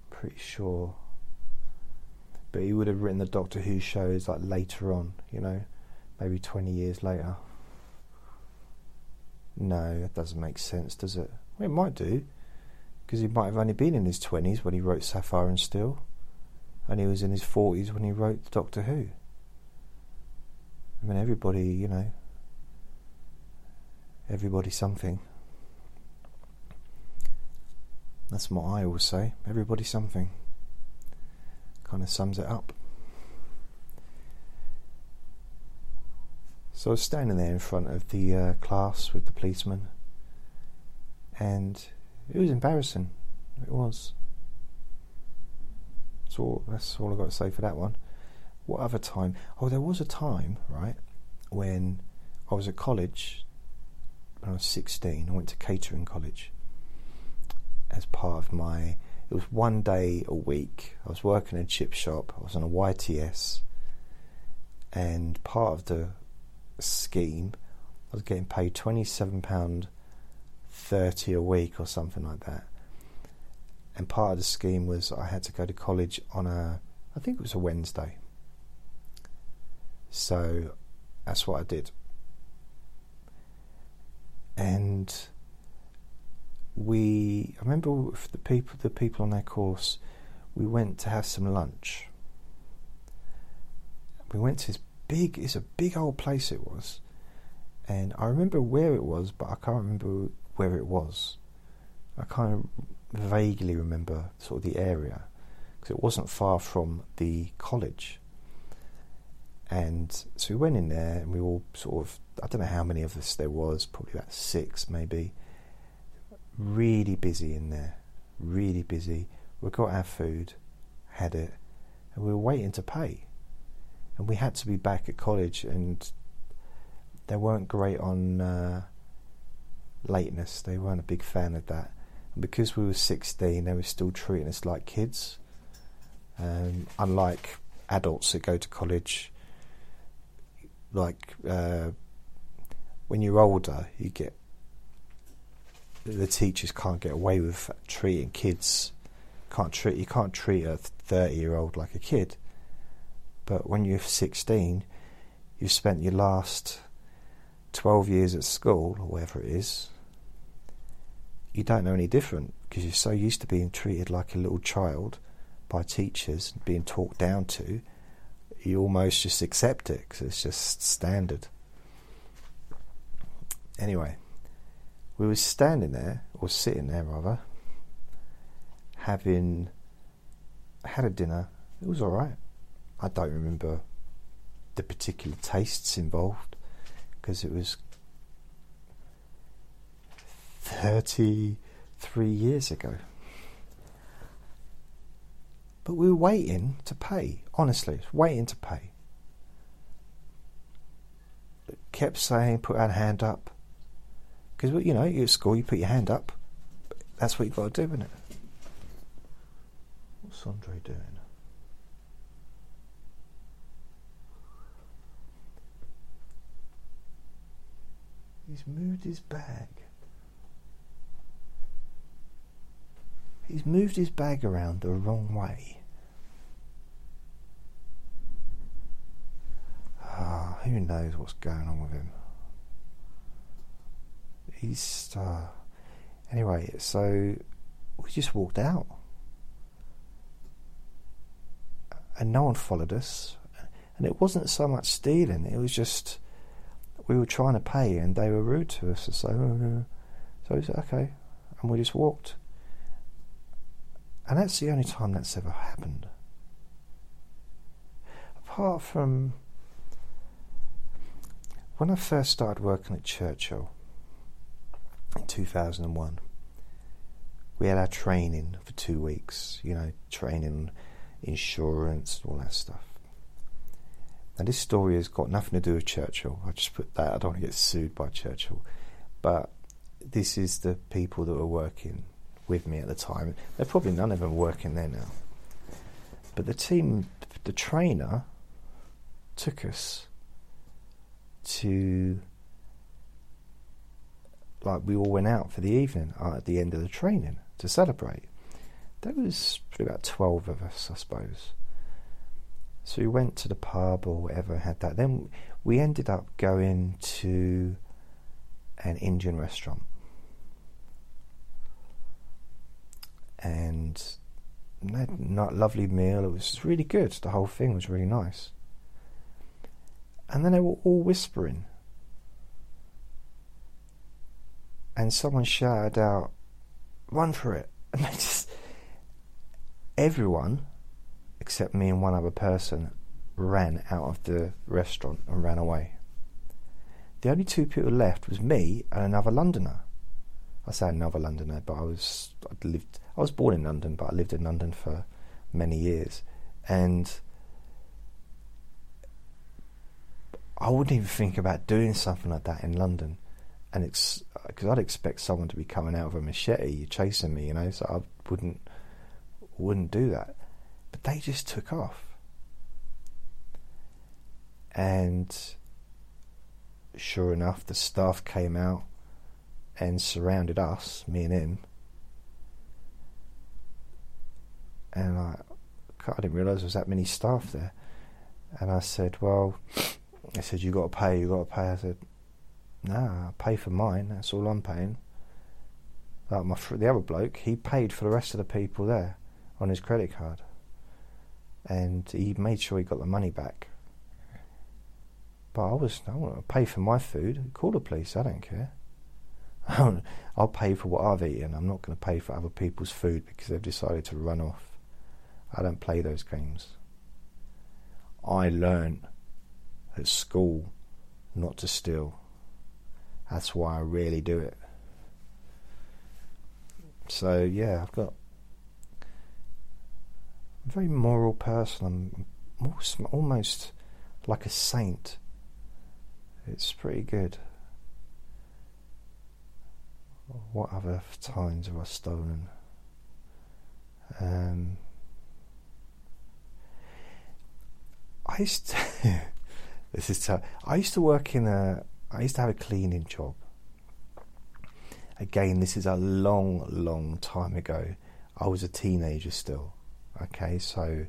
[SPEAKER 1] Pretty sure, but he would have written the Doctor Who shows like later on, you know, maybe twenty years later. No, that doesn't make sense, does it? Well, it might do because he might have only been in his 20s when he wrote Sapphire and Steel, and he was in his 40s when he wrote Doctor Who. I mean, everybody, you know, everybody something. That's what I always say. Everybody something. Kind of sums it up. So I was standing there in front of the uh, class with the policeman, and it was embarrassing. It was. That's all. That's all I got to say for that one. What other time? Oh, there was a time, right, when I was at college. When I was sixteen, I went to catering college. As part of my, it was one day a week. I was working in a chip shop. I was on a YTS, and part of the scheme, I was getting paid twenty seven pound 30 a week or something like that. And part of the scheme was I had to go to college on a, I think it was a Wednesday. So that's what I did. And we, I remember the people, the people on that course, we went to have some lunch. We went to this big, it's a big old place it was. And I remember where it was, but I can't remember where it was. I of vaguely remember sort of the area because it wasn't far from the college. And so we went in there and we all sort of, I don't know how many of us there was, probably about six maybe. Really busy in there, really busy. We got our food, had it, and we were waiting to pay. And we had to be back at college, and they weren't great on uh, lateness. They weren't a big fan of that. Because we were 16, they were still treating us like kids. Um, unlike adults that go to college, like uh, when you're older, you get the teachers can't get away with treating kids. Can't treat you can't treat a 30 year old like a kid. But when you're 16, you've spent your last 12 years at school or whatever it is, you don't know any different because you're so used to being treated like a little child by teachers and being talked down to, you almost just accept it because it's just standard. Anyway, we were standing there, or sitting there rather, having had a dinner. It was all right. I don't remember the particular tastes involved because it was 33 years ago. But we were waiting to pay, honestly, waiting to pay. Kept saying, put our hand up. Because, you know, you're at school, you put your hand up. That's what you've got to do, isn't it? What's Andre doing? He's moved his bag. He's moved his bag around the wrong way. Ah, who knows what's going on with him? he's uh, anyway. So we just walked out, and no one followed us. And it wasn't so much stealing; it was just we were trying to pay, and they were rude to us. So, so we said, "Okay," and we just walked. And that's the only time that's ever happened. Apart from when I first started working at Churchill in 2001, we had our training for two weeks, you know, training, insurance, all that stuff. Now, this story has got nothing to do with Churchill. I just put that, I don't want to get sued by Churchill. But this is the people that were working with me at the time. They're probably none of them working there now. But the team, the trainer, took us to like we all went out for the evening uh, at the end of the training to celebrate. There was about twelve of us, I suppose. So we went to the pub or whatever had that. Then we ended up going to an Indian restaurant. And had not lovely meal. It was really good. The whole thing was really nice. And then they were all whispering. And someone shouted out, run for it. And they just, everyone, except me and one other person, ran out of the restaurant and ran away. The only two people left was me and another Londoner. I say another Londoner, but I was I'd lived I was born in London, but I lived in London for many years, and I wouldn't even think about doing something like that in London, and it's because I'd expect someone to be coming out with a machete, chasing me, you know. So I wouldn't wouldn't do that, but they just took off, and sure enough, the staff came out and surrounded us, me and him, and I, I didn't realise there was that many staff there, and I said, well. I said, you got to pay, you got to pay. I said, nah, I pay for mine, that's all I'm paying. Like my the other bloke, he paid for the rest of the people there on his credit card. And he made sure he got the money back. But I was, I want to pay for my food. Call the police, I don't care. I'll pay for what I've eaten. I'm not going to pay for other people's food because they've decided to run off. I don't play those games. I learn at school not to steal. That's why I really do it. So yeah, I've got a very moral person. I'm almost like a saint. It's pretty good. What other times have I stolen? Um, I used to This is tough. I used to work in a. I used to have a cleaning job. Again, this is a long, long time ago. I was a teenager still. Okay, so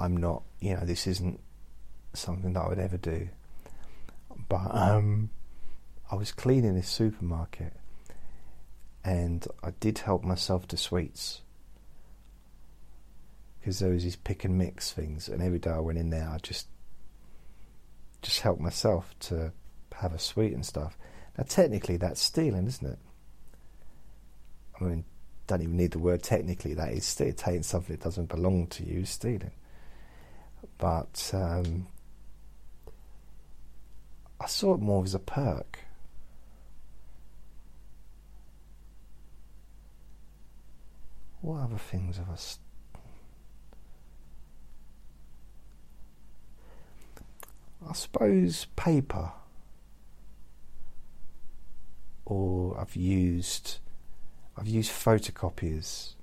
[SPEAKER 1] I'm not. You know, this isn't something that I would ever do. But um, I was cleaning this supermarket, and I did help myself to sweets because there was these pick and mix things, and every day I went in there, I just just helped myself to have a sweet and stuff. Now, technically, that's stealing, isn't it? I mean, don't even need the word technically. That is still taking something that doesn't belong to you, stealing. But um, I saw it more as a perk. What other things have I? St- I suppose paper, or I've used I've used photocopiers.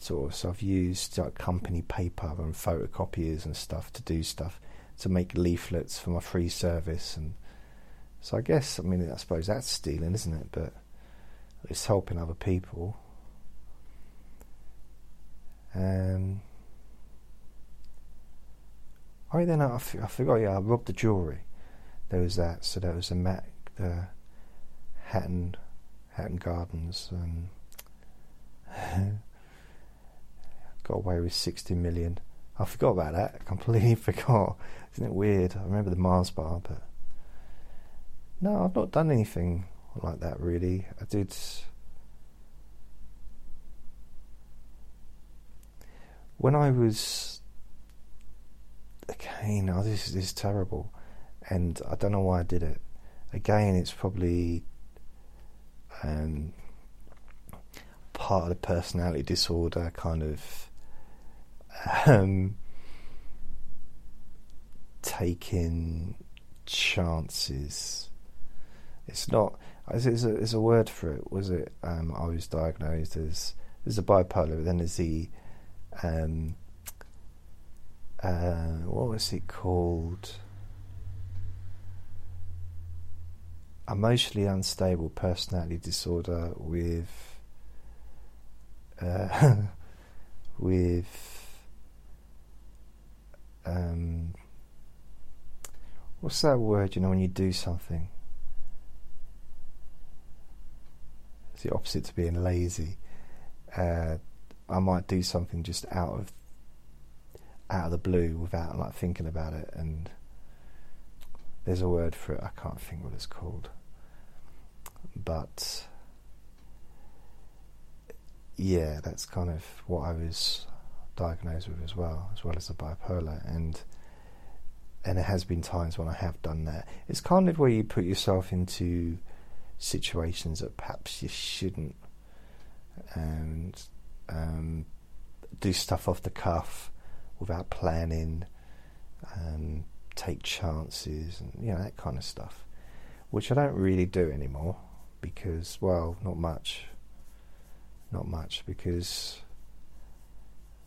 [SPEAKER 1] So I've used like company paper and photocopiers and stuff to do stuff to make leaflets for my free service, and so I guess I mean I suppose that's stealing, isn't it? But it's helping other people. Um, Oh, then I, forgot, yeah, I robbed the jewellery. there was that. So there was the, Mac, uh, Hatton, Hatton Gardens, and got away with sixty million. I forgot about that. I completely forgot. Isn't it weird? I remember the Mars bar, but no, I've not done anything like that really. I did. When I was again, now this, this is terrible, and I don't know why I did it. Again, it's probably um, part of the personality disorder kind of um, taking chances. It's not. There's a, a word for it. Was it? Um, I was diagnosed as there's a bipolar, but then there's the um, uh, what was it called? Emotionally unstable personality disorder with uh, with um, what's that word? You know, when you do something, it's the opposite to being lazy. Uh, I might do something just out of out of the blue without like thinking about it, and there's a word for it. I can't think what it's called, but yeah, that's kind of what I was diagnosed with as well, as well as the bipolar, and and there has been times when I have done that. It's kind of where you put yourself into situations that perhaps you shouldn't, and um, do stuff off the cuff without planning, and take chances, and you know that kind of stuff, which I don't really do anymore because, well, not much, not much because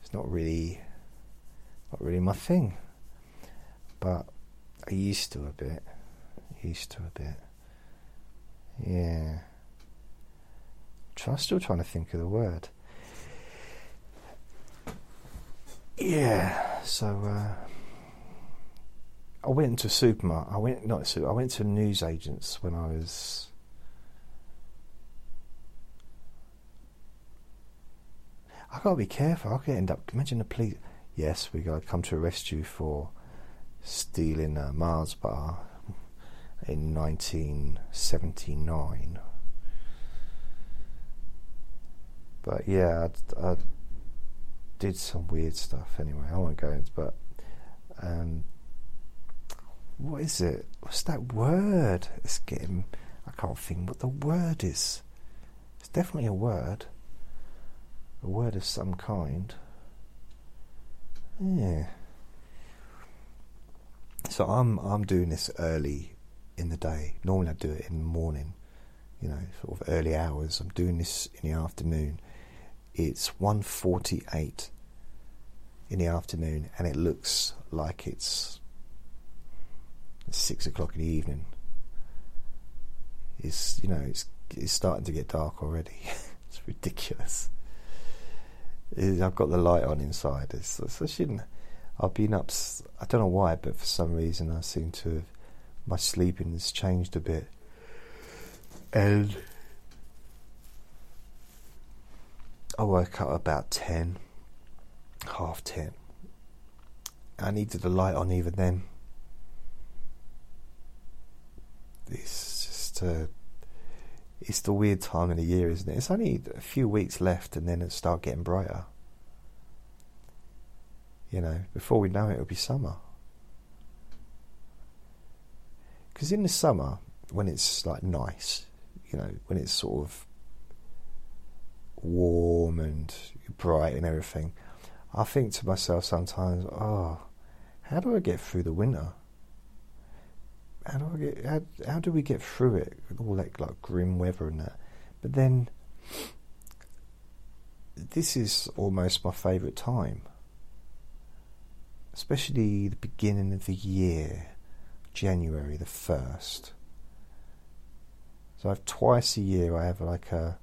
[SPEAKER 1] it's not really, not really my thing. But I used to a bit, used to a bit, yeah. I'm still trying to think of the word. Yeah, so uh, I went into a supermarket. I went not a super. I went to news agents when I was. I gotta be careful. I could end up. Imagine the police. Yes, we got to come to arrest you for stealing a Mars bar in 1979. But yeah, I, I did some weird stuff anyway. I won't go into, but um, what is it? What's that word? It's getting. I can't think what the word is. It's definitely a word. A word of some kind. Yeah. So I'm I'm doing this early in the day. Normally I do it in the morning, you know, sort of early hours. I'm doing this in the afternoon it's 1.48 in the afternoon and it looks like it's 6 o'clock in the evening. It's, you know, it's, it's starting to get dark already. it's ridiculous. I've got the light on inside. It's, it's, I shouldn't. I've been up. I don't know why, but for some reason I seem to have my sleeping has changed a bit, and I woke up about 10, half 10. I needed a light on even then. It's just uh, it's the weird time of the year, isn't it? It's only a few weeks left and then it'll start getting brighter. You know, before we know it, it'll be summer. Because in the summer, when it's like nice, you know, when it's sort of warm and bright and everything, I think to myself sometimes, oh, how do I get through the winter? How do I get? How, how do we get through it? All that like grim weather and that. But then, this is almost my favourite time, especially the beginning of the year, January the first. So I've twice a year I have like a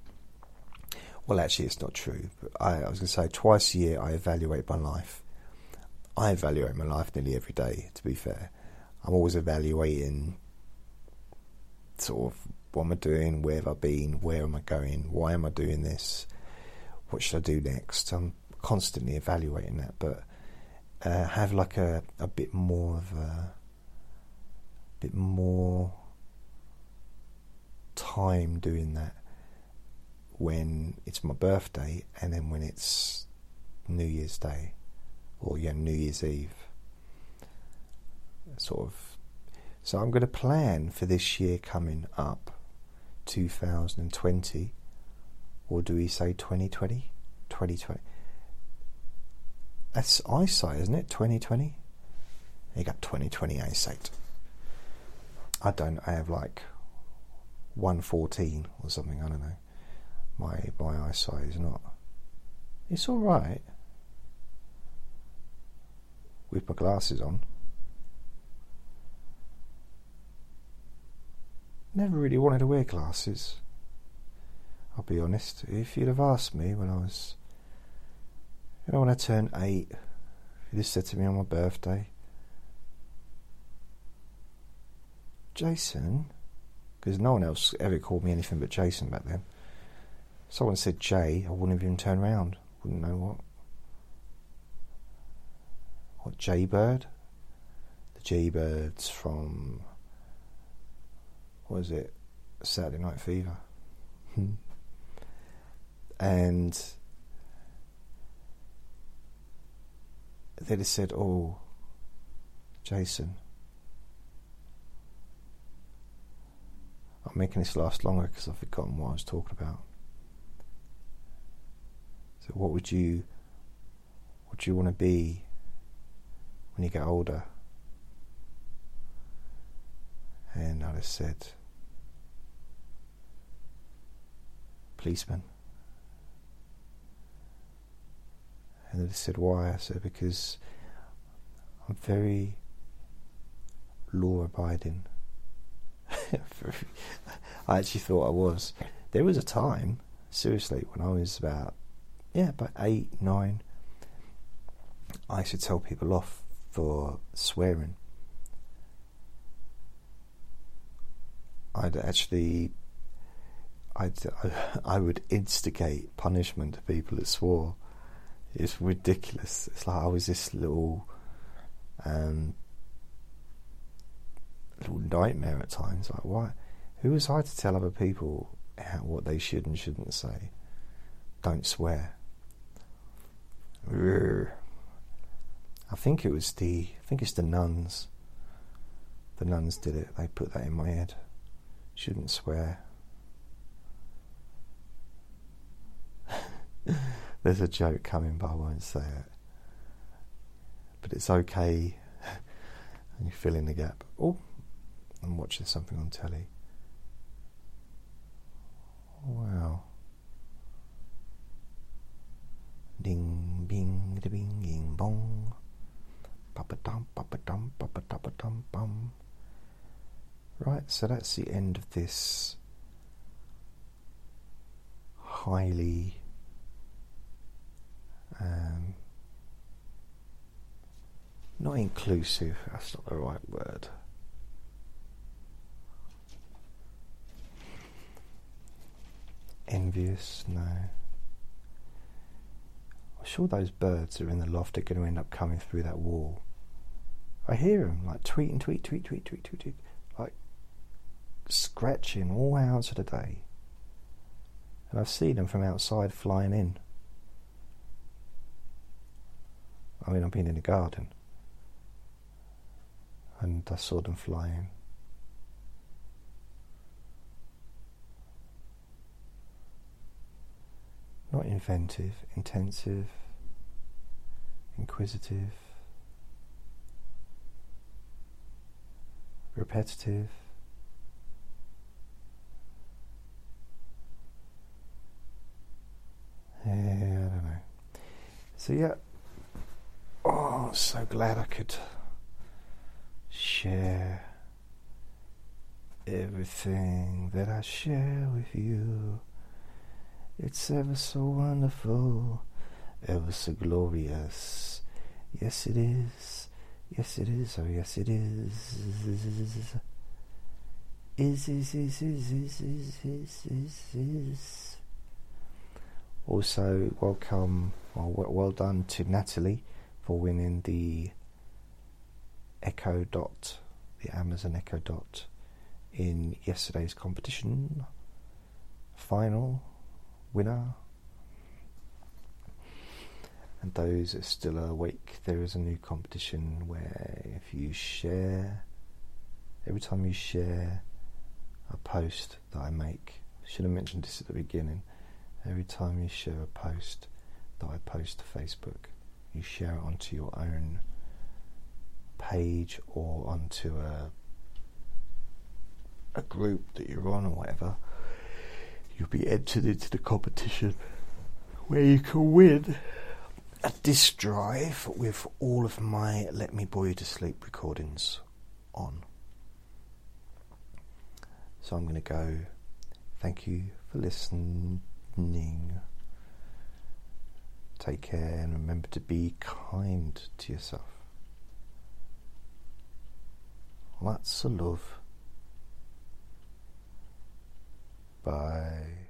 [SPEAKER 1] well, actually, it's not true. I, I was going to say twice a year I evaluate my life. I evaluate my life nearly every day, to be fair. I'm always evaluating sort of what am I doing, where have I been, where am I going, why am I doing this, what should I do next. I'm constantly evaluating that, but uh, have like a, a bit more of a bit more time doing that when it's my birthday and then when it's New Year's Day or yeah New Year's Eve. Sort of. So I'm going to plan for this year coming up 2020 or do we say 2020 2020 that's eyesight isn't it? 2020 you got 2020 eyesight I don't I have like 114 or something I don't know my my eyesight is not it's all right with my glasses on never really wanted to wear glasses. I'll be honest. If you'd have asked me when I was, you know, when I turned eight, if you'd have said to me on my birthday, Jason, because no one else ever called me anything but Jason back then. Someone said Jay, I wouldn't have even turned around. Wouldn't know what. What Jay Bird? The Jay Birds from was it Saturday Night Fever? Hmm. and they just said, "Oh, Jason." I'm making this last longer because I've forgotten what I was talking about. So, what would you, what do you want to be when you get older? And I just said, policeman. And they said, Why? I said, Because I'm very law abiding. I actually thought I was. There was a time, seriously, when I was about, yeah, about eight, nine, I used to tell people off for swearing. I'd actually I'd, I would instigate punishment to people that swore. It's ridiculous. It's like I was this little, um, little nightmare at times. Like, why? Who was I to tell other people what they should and shouldn't say? Don't swear. I think it was the. I think it's the nuns. The nuns did it. They put that in my head. Shouldn't swear. There's a joke coming, but I won't say it. But it's okay. and you fill in the gap. Oh, I'm watching something on telly. Wow. Ding, bing, da bing, bing, bong. Papa dum, papa dum, papa dum, dum, bum. Right, so that's the end of this highly um, not inclusive, that's not the right word. Envious, no. Sure those birds that are in the loft are going to end up coming through that wall. I hear them like tweet and tweet, tweet, tweet, tweet, tweet, tweet, like scratching all hours of the day. And I've seen them from outside flying in. I mean, I've been in the garden and I saw them flying. Not inventive, intensive, inquisitive, repetitive. Yeah, I don't know. So, yeah, Oh, so glad I could share everything that I share with you. It's ever so wonderful, ever so glorious. Yes, it is. Yes, it is. Oh, yes, it is. is is is is is is is is is. Also, welcome, well, well done to Natalie for winning the Echo Dot, the Amazon Echo Dot, in yesterday's competition. Final winner. And those are still awake, there is a new competition where if you share, every time you share a post that I make, should have mentioned this at the beginning. Every time you share a post that I post to Facebook, you share it onto your own page or onto a a group that you're on or whatever, you'll be entered into the competition where you can win a disk drive with all of my Let Me Bore You to Sleep recordings on. So I'm going to go. Thank you for listening. Take care and remember to be kind to yourself. Lots of love. Bye.